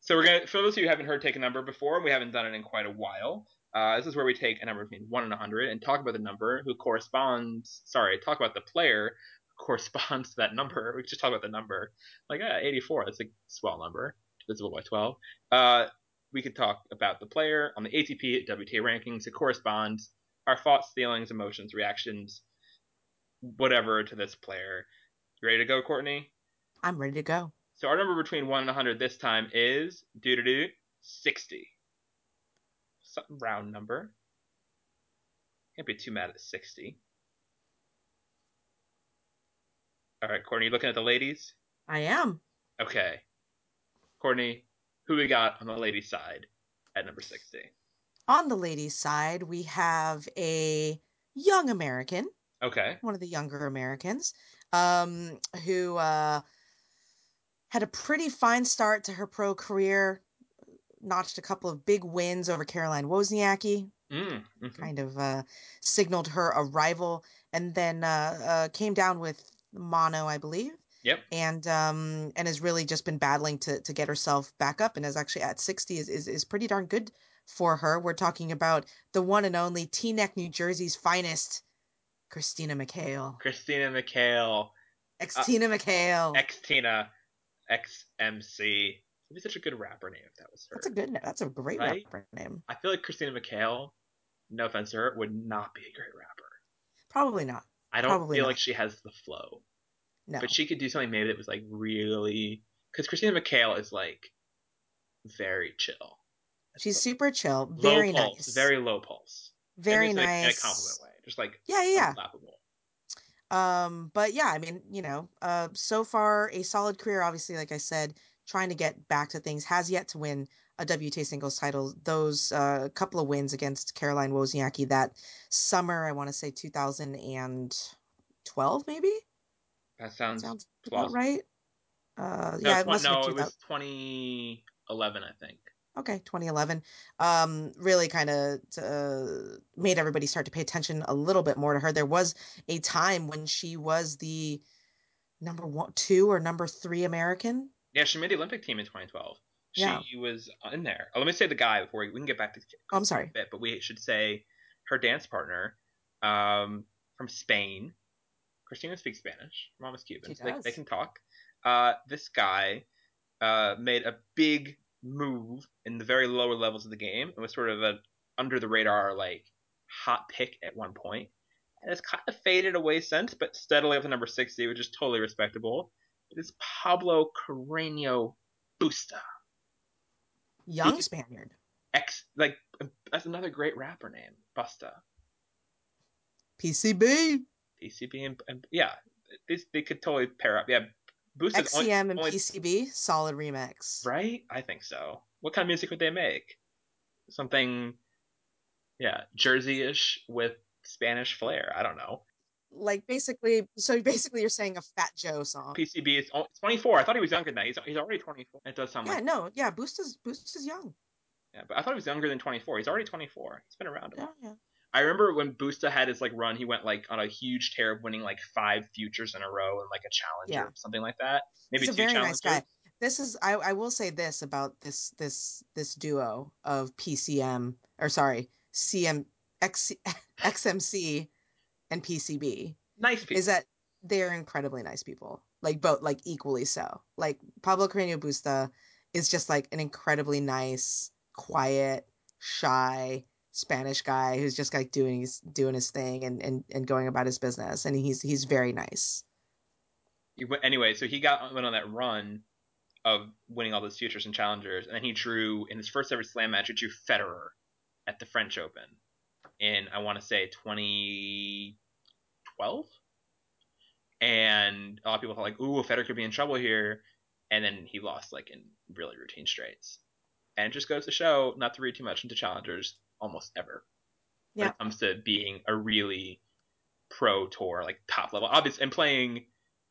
So we're gonna for those of you who haven't heard take a number before, and we haven't done it in quite a while. Uh, this is where we take a number between one and a hundred and talk about the number who corresponds. Sorry, talk about the player who corresponds to that number. We just talk about the number. Like uh, 84, that's a swell number, divisible by 12. Uh, we could talk about the player on the ATP WTA rankings. It corresponds our thoughts, feelings, emotions, reactions, whatever to this player. You ready to go, Courtney? I'm ready to go. So our number between 1 and 100 this time is doo doo doo 60. Some round number. Can't be too mad at 60. All right, Courtney, you looking at the ladies? I am. Okay. Courtney, who we got on the ladies' side at number 60? On the ladies' side, we have a young American, Okay. one of the younger Americans, um, who uh, had a pretty fine start to her pro career, notched a couple of big wins over Caroline Wozniacki, Mm, hmm kind of uh, signaled her arrival, and then uh, uh, came down with mono, I believe. Yep. And um and has really just been battling to to get herself back up, and is actually at sixty is is, is pretty darn good for her. We're talking about the one and only Teaneck, New Jersey's finest, Christina McHale. Christina McHale, Ex Tina McHale. ex Tina, ex MC. It'd be such a good rapper name if that was her. That's a good. name. That's a great Right? rapper name. I feel like Christina McHale, no offense to her, would not be a great rapper. Probably not. I don't Probably feel not. like she has the flow. No. But she could do something maybe that was like really because Christina McHale is like very chill. She's super chill. very low Very pulse, nice. very low pulse. Very like, nice. in a compliment way, just like Yeah, yeah, yeah. unflappable. Um, but yeah, I mean, you know, uh, so far a solid career. Obviously, like I said, trying to get back to things. Has yet to win a WTA singles title. Those uh, couple of wins against Caroline Wozniacki that summer. I want to say 2012, maybe. That sounds, Sounds about right. Uh, No, yeah, it must no, it was 2011, I think. Okay 2011 um really kind of uh, made everybody start to pay attention a little bit more to her there was a time when she was the number one two or number three american Yeah, she made the Olympic team in 2012. She Yeah. was in there. Oh, let me say the guy before we, we can get back to Oh, I'm sorry. a bit, but we should say her dance partner um, from Spain. Christina speaks Spanish. Is Cuban. She so they, they can talk. Uh, this guy uh, made a big move in the very lower levels of the game. It was sort of a under the radar like hot pick at one point, and it's kind of faded away since, but steadily up to number sixty, which is totally respectable. It is Pablo Carreño Busta. young He- spaniard X like that's another great rapper name, Busta. pcb PCB and, and yeah, they, they could totally pair up. Yeah, Only, xcm and only- pcb solid remix right? I think so. What kind of music would they make? Something, yeah, Jersey-ish with Spanish flair. I don't know. like basically so basically you're saying a fat joe song PCB is oh, 24. I thought he was younger than that. He's, he's already 24. It does sound yeah like no yeah boost is boost is young yeah, but I thought he was younger than 24. He's already 24. He's been around. A yeah while. yeah I remember when Busta had his like run, he went like on a huge tear of winning like five futures in a row and like a challenger, Yeah. something like that. Maybe He's a two very challengers. nice guy. this is I, I will say this about this this this duo of PCM or sorry CM X, XMC and PCB Nice people. is that they're incredibly nice people like both like equally so like Pablo Carreño Busta is just like an incredibly nice quiet shy Spanish guy who's just like doing his doing his thing and and, and going about his business and he's he's very nice anyway, so he got went on that run of winning all those futures and challengers, and then he drew in his first ever slam match. He drew Federer at the French Open in I want to say 2012, and a lot of people thought like, "Ooh, Federer could be in trouble here," and then he lost like in really routine straights. And it just goes to show not to read too much into challengers almost ever when Yeah. it comes to being a really pro tour, like top level. Obviously, and playing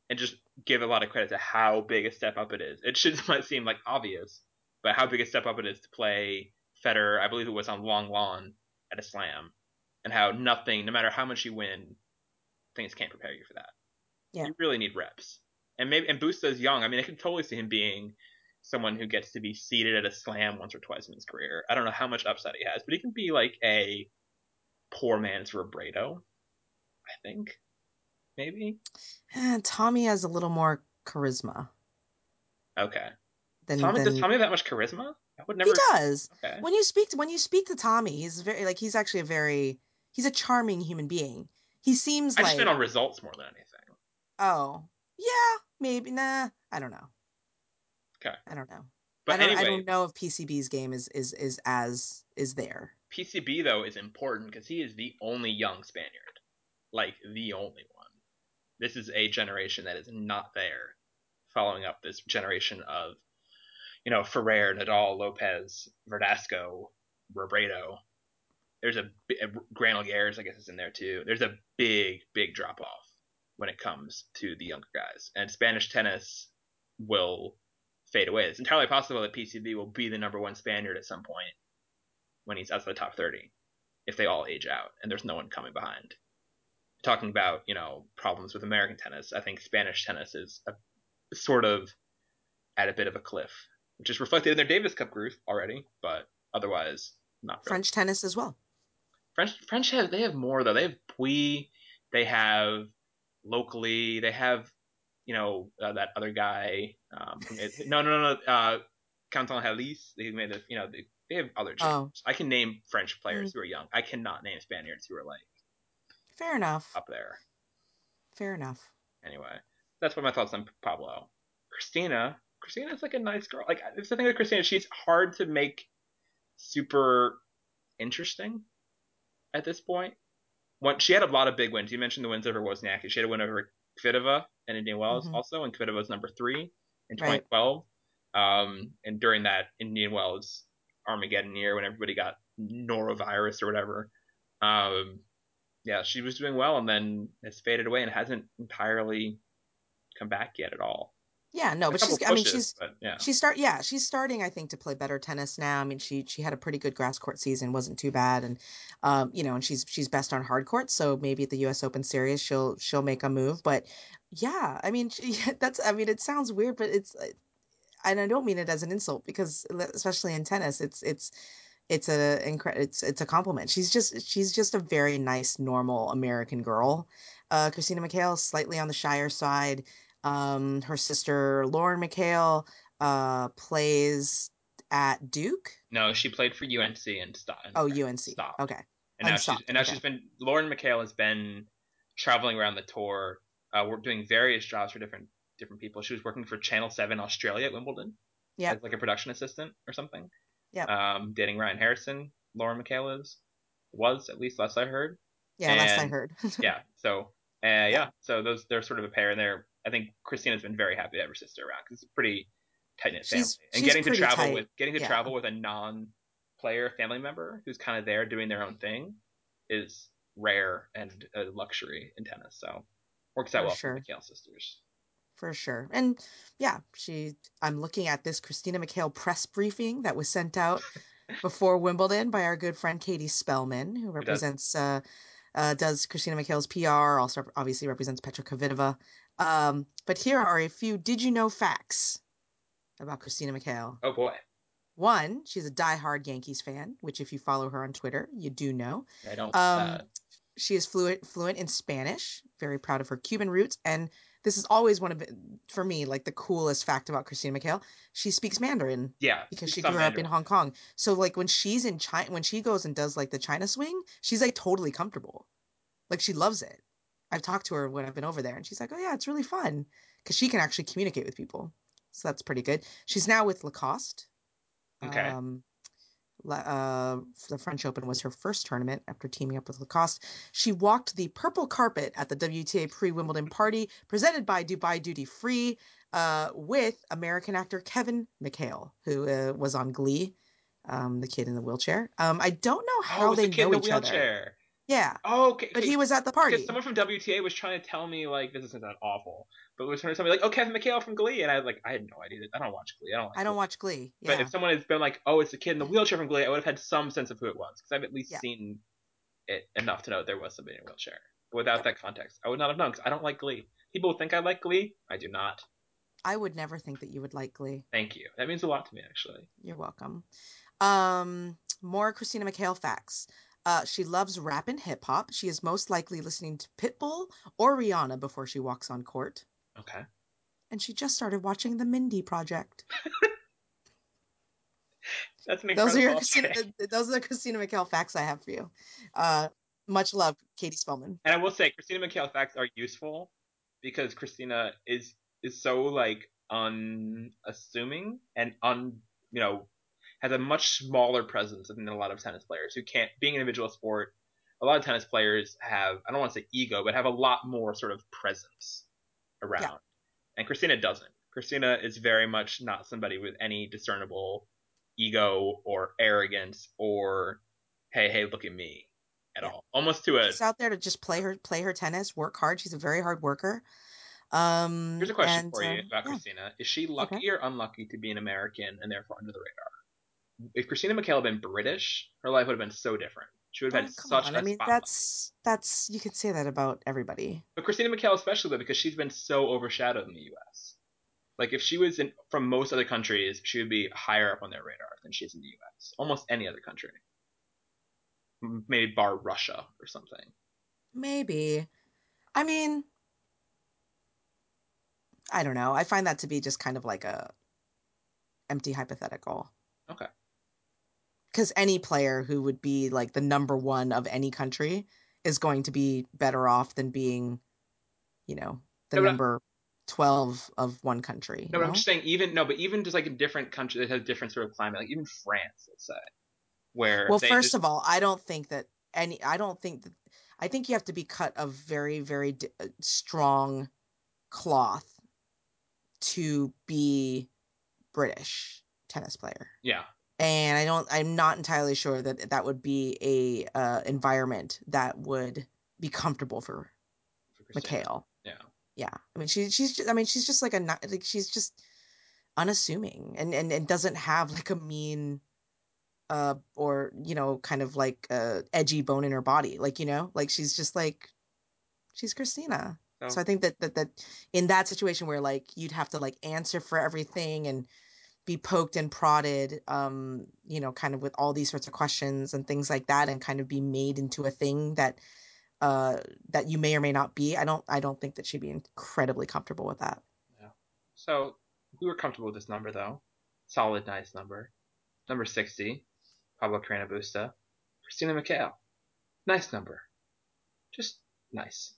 and just give a lot of credit to how big a step up it is. It should might seem like obvious, but how big a step up it is to play Federer, I believe it was on Lenglen at a slam, and how nothing, no matter how much you win, things can't prepare you for that. Yeah. You really need reps. And maybe and Busta is young. I mean, I can totally see him being someone who gets to be seated at a slam once or twice in his career. I don't know how much upside he has, but he can be like a poor man's Robredo. I think. Maybe. Eh, Tommy has a little more charisma Okay. than, Tommy, than does Tommy have that much charisma? I would never. he does. Okay. When you speak to when you speak to Tommy, he's very like he's actually a very he's a charming human being. He seems I like just been on results more than anything. oh yeah maybe nah I don't know. Okay. I don't know. But I don't anyway, I don't know if PCB's game is is is as is there. PCB though is important because he is the only young Spaniard, like the only one. This is a generation that is not there, following up this generation of, you know, Ferrer, Nadal, Lopez, Verdasco, Robredo. There's a bi- Granollers, I guess, is in there too. There's a big, big drop off when it comes to the younger guys. And Spanish tennis will fade away. It's entirely possible that PCB will be the number one Spaniard at some point when he's outside the top 30 if they all age out and there's no one coming behind. Talking about, you know, problems with American tennis, I think Spanish tennis is a, sort of at a bit of a cliff, which is reflected in their Davis Cup group already, but otherwise not really. French tennis as well. French French have they have more though. They have Pouille, they have locally, they have you know uh, that other guy. Um, no, no, no, no. Uh, Quentin Halys. They made this. You know, they, they have other champs. Oh. I can name French players mm. who are young. I cannot name Spaniards who are like. Fair enough. Up there. Fair enough. Anyway, that's what my thoughts on Pablo. Christina. Christina's like a nice girl. Like it's the thing with Christina. She's hard to make super interesting at this point. When she had a lot of big wins. You mentioned the wins over Wozniacki. She had a win over Kvitova and Indian Wells mm-hmm. also, and Kvitova was number three in 2012. Right. Um, and during that Indian Wells Armageddon year when everybody got norovirus or whatever, um, yeah, she was doing well, and then it's faded away and hasn't entirely come back yet at all. Yeah, no, but she's. Pushes, I mean, she's. Yeah. She start. Yeah, she's starting. I think to play better tennis now. I mean, she she had a pretty good grass court season, wasn't too bad, and um, you know, and she's she's best on hard court. So maybe at the U.S. Open Series, she'll she'll make a move. But yeah, I mean, she, that's. I mean, it sounds weird, but it's. And I don't mean it as an insult because, especially in tennis, it's it's it's a incre- it's it's a compliment. She's just she's just a very nice, normal American girl. Uh, Christina McHale slightly on the shyer side. Um, her sister Lauren McHale uh, plays at Duke. No, she played for UNC and stopped. Oh, UNC. Stopped. Okay. And now she's and now okay. she's been Lauren McHale has been traveling around the tour. Uh, we're doing various jobs for different different people. She was working for Channel Seven Australia at Wimbledon. Yeah. As like a production assistant or something. Yeah. Um, dating Ryan Harrison. Lauren McHale is was at least last I heard. Yeah, and, last I heard. yeah. So uh, yeah. So those they're sort of a pair, and they're I think Christina's been very happy to have her sister around because it's a pretty tight knit family, and getting to travel tight. with getting to yeah. travel with a non player family member who's kind of there doing their own thing is rare and a luxury in tennis. So works out for well sure. for the McHale sisters. For sure. And yeah, she I'm looking at this Christina McHale press briefing that was sent out before Wimbledon by our good friend Katie Spellman, who represents uh, uh, does Christina McHale's PR, also obviously represents Petra Kvitova. Um, but here are a few did you know facts about Christina McHale. Oh boy. One, she's a die-hard Yankees fan, which if you follow her on Twitter, you do know. I don't. Um, uh... She is fluent fluent in Spanish. Very proud of her Cuban roots, and this is always one of for me like the coolest fact about Christina McHale. She speaks Mandarin. Yeah, because she grew Mandarin. up in Hong Kong. So like when she's in China, when she goes and does like the China swing, she's like totally comfortable. Like she loves it. I've talked to her when I've been over there, and she's like, "Oh yeah, it's really fun," because she can actually communicate with people. So that's pretty good. She's now with Lacoste. Okay. Um, uh, the French Open was her first tournament after teaming up with Lacoste. She walked the purple carpet at the WTA pre Wimbledon party presented by Dubai Duty Free uh, with American actor Kevin McHale, who uh, was on Glee, um, the kid in the wheelchair. Um, I don't know how oh, they the know each other. Yeah. Oh, okay. But he was at the party. Because someone from WTA was trying to tell me like this isn't that awful, but was trying to tell me like, oh, Kevin McHale from Glee, and I like I had no idea. I don't watch Glee. I don't. Like I don't Glee. watch Glee. Yeah. But if someone had been like, oh, it's the kid in the wheelchair from Glee, I would have had some sense of who it was because I've at least yeah. seen it enough to know there was somebody in a wheelchair. But without that context, I would not have known because I don't like Glee. People think I like Glee. I do not. I would never think that you would like Glee. Thank you. That means a lot to me, actually. You're welcome. Um, more Christina McHale facts. Uh, she loves rap and hip hop. She is most likely listening to Pitbull or Rihanna before she walks on court. Okay. And she just started watching The Mindy Project. That's an those are your Christina, those are the Christina McHale facts I have for you. Uh, much love, Katie Spellman. And I will say, Christina McHale facts are useful because Christina is is so like unassuming and un you know has a much smaller presence than a lot of tennis players who can't, being an individual sport, a lot of tennis players have, I don't want to say ego, but have a lot more sort of presence around. Yeah. And Christina doesn't. Christina is very much not somebody with any discernible ego or arrogance or, hey, hey, look at me at yeah. all. Almost to a. She's out there to just play her play her tennis, work hard. She's a very hard worker. Um, Here's a question and, for you uh, about yeah. Christina: Is she lucky okay. or unlucky to be an American and therefore under the radar? If Christina McHale had been British, her life would have been so different. She would have oh, had such on. a I mean, that's that's you could say that about everybody. But Christina McHale, especially though, because she's been so overshadowed in the U.S. Like if she was in from most other countries, she would be higher up on their radar than she is in the U.S. Almost any other country, maybe bar Russia or something. Maybe. I mean, I don't know. I find that to be just kind of like a empty hypothetical. Okay. Because any player who would be like the number one of any country is going to be better off than being, you know, the no, number twelve of one country. No, I'm just saying even no, but even just like a different country that has different sort of climate, like even France, let's say, where well, first just... of all, I don't think that any. I don't think that. I think you have to be cut of very, very d- uh, strong cloth to be British tennis player. Yeah. And I don't. I'm not entirely sure that that would be a uh, environment that would be comfortable for, for McHale. Yeah. Yeah. I mean, she she's. Just, I mean, she's just like a like she's just unassuming and and and doesn't have like a mean uh or you know kind of like a edgy bone in her body like you know like she's just like she's christina so. so i think that, that that in that situation where like you'd have to like answer for everything and be poked and prodded um you know kind of with all these sorts of questions and things like that and kind of be made into a thing that uh that you may or may not be i don't i don't think that she'd be incredibly comfortable with that. Yeah. So we were comfortable with this number though. Solid nice number. Number 60 pablo carreno busta. Christina mchale nice number. Just nice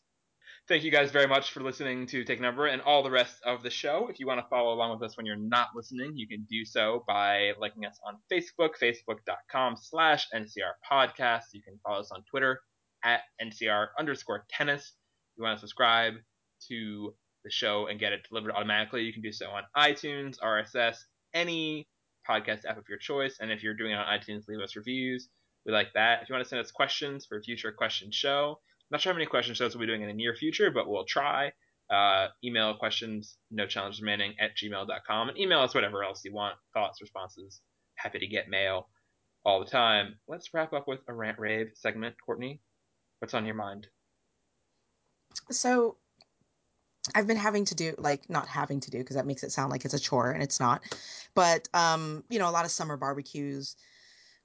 Thank you guys very much for listening to Take Number and all the rest of the show. If you want to follow along with us when you're not listening, you can do so by liking us on Facebook, facebook.com slash NCR podcast. You can follow us on Twitter at NCR underscore tennis. If you want to subscribe to the show and get it delivered automatically, you can do so on iTunes, RSS, any podcast app of your choice. And if you're doing it on iTunes, leave us reviews. We like that. If you want to send us questions for a future question show, not sure how many question shows we'll be doing in the near future, but we'll try. Uh, email questions, no challenge remaining at gmail.com, and email us whatever else you want, thoughts, responses. Happy to get mail all the time. Let's wrap up with a rant rave segment. Courtney, what's on your mind? So, I've been having to do like not having to do because that makes it sound like it's a chore and it's not. But um, you know, a lot of summer barbecues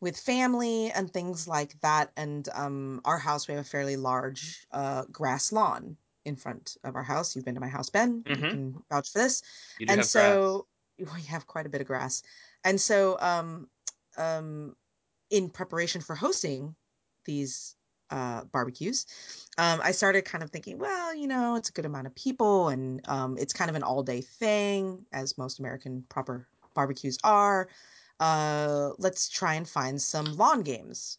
with family and things like that. And um, our house, we have a fairly large uh, grass lawn in front of our house. You've been to my house, Ben. Mm-hmm. You can vouch for this. and so grass. we have quite a bit of grass. And so, um, um, in preparation for hosting these uh, barbecues, um, I started kind of thinking, well, you know, it's a good amount of people and um, it's kind of an all day thing, as most American proper barbecues are uh, let's try and find some lawn games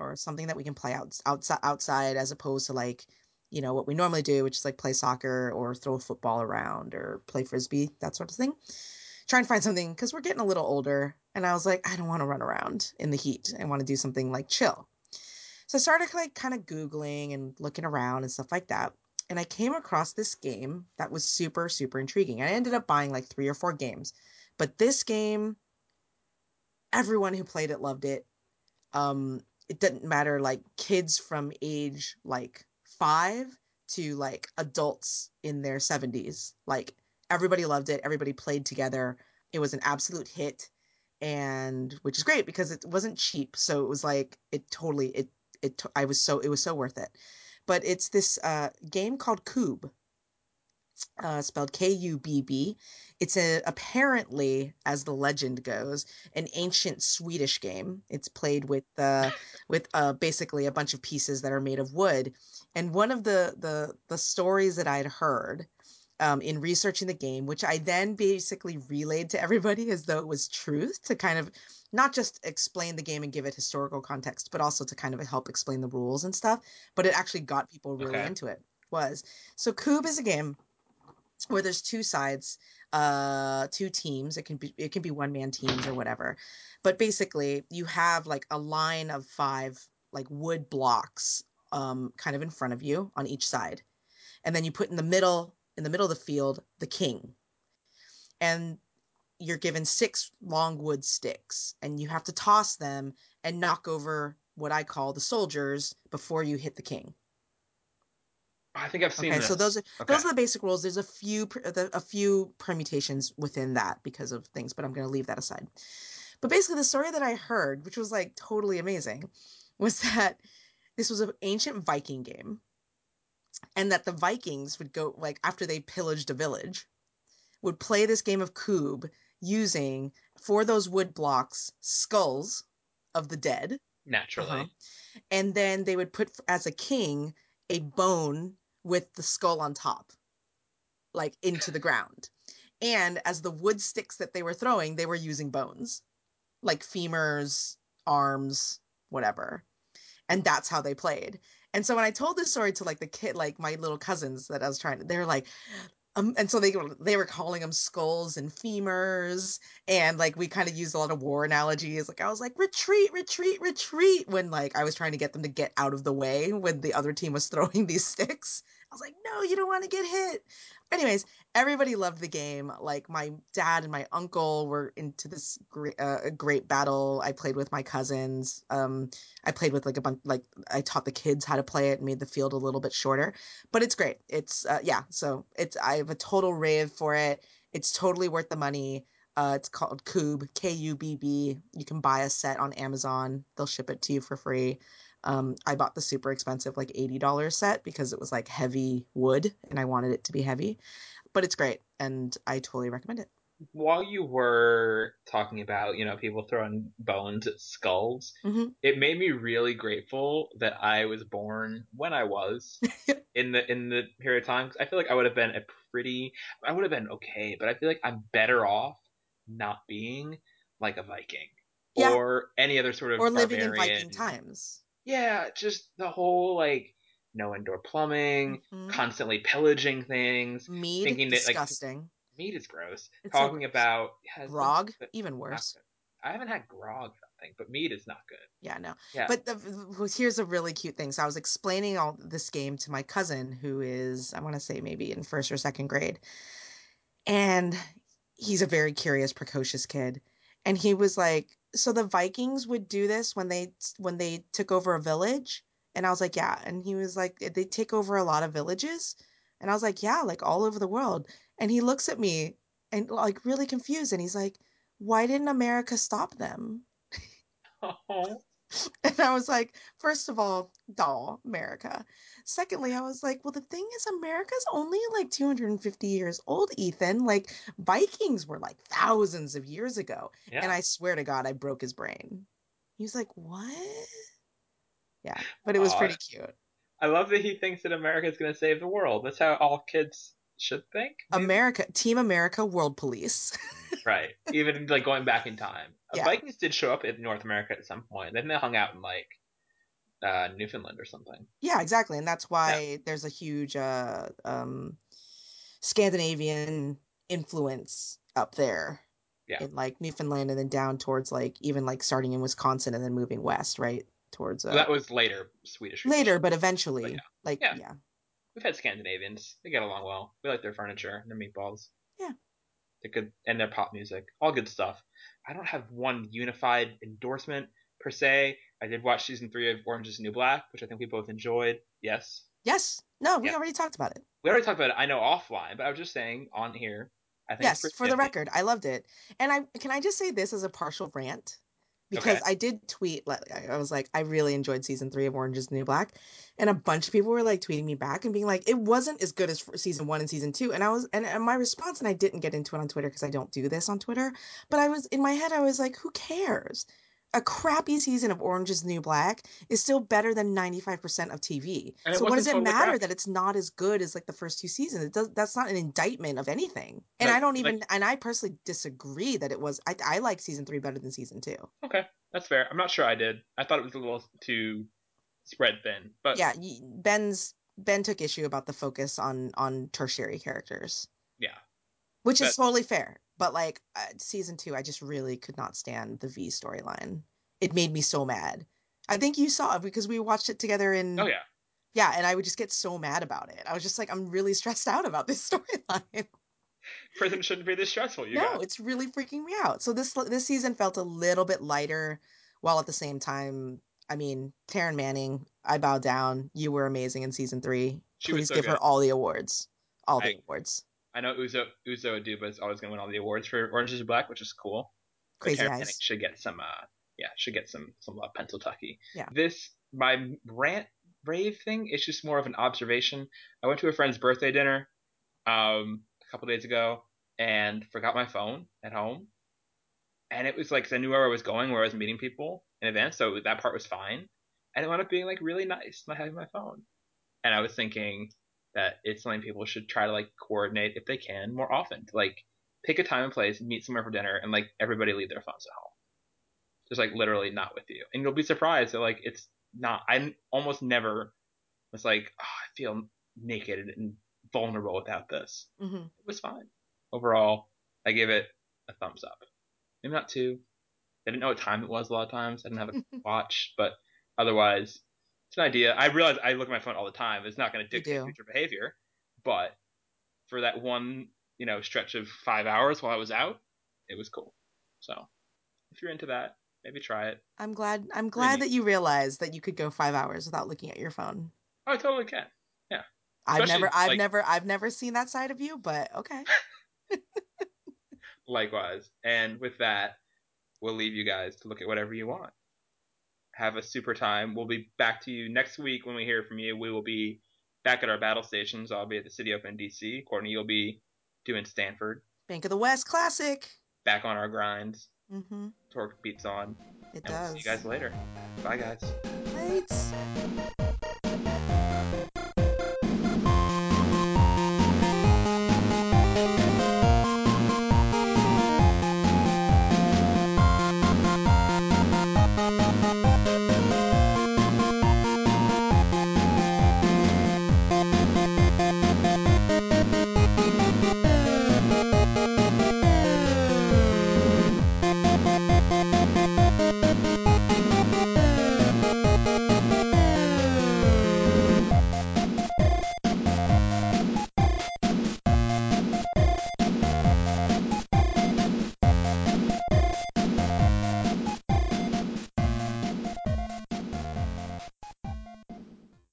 or something that we can play out outside outside as opposed to like you know what we normally do which is like play soccer or throw a football around or play frisbee that sort of thing. Try and find something because we're getting a little older and i was like i don't want to run around in the heat. I want to do something like chill. So i started like kind of googling and looking around and stuff like that and i came across this game that was super super intriguing. I ended up buying like three or four games but this game everyone who played it loved it. Um, it didn't matter like kids from age like five to like adults in their 70s. Like everybody loved it. Everybody played together. It was an absolute hit, and which is great because it wasn't cheap. So it was like it totally it it I was so it was so worth it. But it's this uh, game called Kubb, uh, spelled K U B B. It's a apparently, as the legend goes, an ancient Swedish game. It's played with uh, with uh, basically a bunch of pieces that are made of wood. And one of the the the stories that I'd heard um, in researching the game, which I then basically relayed to everybody as though it was truth, to kind of not just explain the game and give it historical context, but also to kind of help explain the rules and stuff. But it actually got people really okay. into it. Was so Kubb is a game where there's two sides uh two teams it can be it can be one man teams or whatever but basically you have like a line of five like wood blocks um, kind of in front of you on each side. And then you put in the middle, in the middle of the field, the king. And you're given six long wood sticks and you have to toss them and knock over what I call the soldiers before you hit the king. I think I've seen okay, this. so those are Okay. those are the basic rules. There's a few a few permutations within that because of things, but I'm going to leave that aside. But basically, the story that I heard, which was like totally amazing, was that this was an ancient Viking game, and that the Vikings would go like after they pillaged a village, would play this game of Kubb using for those wood blocks skulls of the dead naturally. uh-huh. and then they would put as a king a bone with the skull on top like into the ground. And as the wood sticks that they were throwing they were using bones like femurs arms whatever. And that's how they played. And so when i told this story to like the kid like my little cousins that i was trying to they were like um, and so they they were calling them skulls and femurs, and like we kind of used a lot of war analogies. Like I was like retreat, retreat, retreat when like I was trying to get them to get out of the way when the other team was throwing these sticks. Was like, no, you don't want to get hit. Anyways, everybody loved the game. Like my dad and my uncle were into this great uh, great battle. I played with my cousins. Um, I played with like a bunch like I taught the kids how to play it, made the field a little bit shorter but it's great. It's uh, yeah, so it's I have a total rave for it. It's totally worth the money. Uh, it's called Kubb, K U B B. You can buy a set on Amazon. They'll ship it to you for free. Um, I bought the super expensive like eighty dollars set because it was like heavy wood and I wanted it to be heavy. But it's great and I totally recommend it. While you were talking about, you know, people throwing bones at skulls, hmm it made me really grateful that I was born when I was in the in the period of time. I feel like I would have been a pretty, I would have been okay, but I feel like I'm better off not being like a Viking Yeah. or any other sort of Or living in. Viking times. Yeah, just the whole like no indoor plumbing, Mhm. constantly pillaging things, Mead, thinking that like disgusting. meat is gross. It's so Talking gross. about yeah, Grog, but even worse. I haven't had grog, I think, but meat is not good. Yeah, no. Yeah. But the, here's a really cute thing. So I was explaining all this game to my cousin, who is, I want to say maybe in first or second grade. And he's a very curious, precocious kid. And he was like, so the Vikings would do this when they when they took over a village? And I was like, yeah. And he was like, they take over a lot of villages? And I was like, yeah, like all over the world. And he looks at me and like really confused and he's like, why didn't America stop them? Oh, And I was like, first of all, doll, America. Secondly, I was like, well, the thing is, America's only like 250 years old, Ethan. Like, Vikings were like thousands of years ago. yeah. And I swear to God, I broke his brain. He was like, what? Yeah, but it was pretty cute. I love that he thinks that America's going to save the world. That's how all kids should think. maybe? America, Team America, World Police. Right. Even like going back in time. Uh, Yeah. Vikings did show up in North America at some point. Then they hung out in like uh, Newfoundland or something. yeah, exactly. And that's why there's a huge uh, um, Scandinavian influence up there Yeah. in like Newfoundland and then down towards like even like starting in Wisconsin and then moving west, right? Towards uh, So that was later Swedish. later, but eventually, yeah. like Yeah. yeah. We've had Scandinavians. They get along well. We like their furniture and their meatballs. Yeah. They're good and their pop music. All good stuff. I don't have one unified endorsement per se. I did watch season three of Orange is the New Black, which I think we both enjoyed. Yes. Yes. No, we Yeah. already talked about it. We already talked about it, I know offline, but I was just saying on here. I think Yes, for the record, I loved it. And I can I just say this as a partial rant because Okay. I did tweet like I was like I really enjoyed season 3 of Orange is the New Black and a bunch of people were like tweeting me back and being like it wasn't as good as season 1 and season 2 and I was and, and my response and I didn't get into it on Twitter because I don't do this on Twitter, but I was in my head I was like who cares? A crappy season of Orange is the New Black is still better than 95% of TV. So what does it matter that it's not as good as like the first two seasons? It does that's not an indictment of anything. And Like- I don't like- even and I personally disagree that it was I I like season 3 better than season 2. Okay, that's fair. I'm not sure I did. I thought it was a little too spread thin, but Yeah, Ben's Ben took issue about the focus on on tertiary characters, yeah. which is totally fair. But like uh, season 2 I just really could not stand the V storyline. It made me so mad. I think you saw it because we watched it together in. Oh yeah. Yeah, and I would just get so mad about it. I was just like, I'm really stressed out about this storyline. Prison shouldn't be this stressful. You no, got. it's really freaking me out. So this this season felt a little bit lighter, while at the same time, I mean, Taryn Manning, I bow down. You were amazing in season three. She Please so give her all the awards, all the I- awards. I know Uzo Uzo Aduba is always going to win all the awards for Orange is the Black, which is cool. Crazy Manning eyes. should get some. Uh, yeah, should get some some love. Pennsylvania. Yeah. This my rant rave thing is just more of an observation. I went to a friend's birthday dinner, um, a couple days ago, and forgot my phone at home. And it was like 'cause I knew where I was going, where I was meeting people in advance, so that part was fine. And it wound up being like really nice not having my phone. And I was thinking that it's something people should try to like coordinate if they can more often. To like pick a time and place, meet somewhere for dinner, and like everybody leave their phones at home. Just like literally not with you, and you'll be surprised that like it's not. I almost never was like, oh, I feel naked and vulnerable without this. hmm It was fine. Overall, I give it a thumbs up. Maybe not two. I didn't know what time it was a lot of times. I didn't have a watch, but otherwise, it's an idea. I realize I look at my phone all the time. It's not going to dictate future behavior, but for that one, you know, stretch of five hours while I was out, it was cool. So, if you're into that, maybe try it. I'm glad. I'm glad that you realized that you could go five hours without looking at your phone. Oh, I totally can. Yeah. I've Especially, never, I've like- never, I've never seen that side of you, but okay. Likewise. And with that, we'll leave you guys to look at whatever you want. Have a super time. We'll be back to you next week when we hear from you. We will be back at our battle stations. I'll be at the City Open DC. Courtney, you'll be doing Stanford. Bank of the West Classic. Back on our grinds. Mm-hmm. Torque beats on. It And we'll does. see you guys later. Bye, guys. Lights.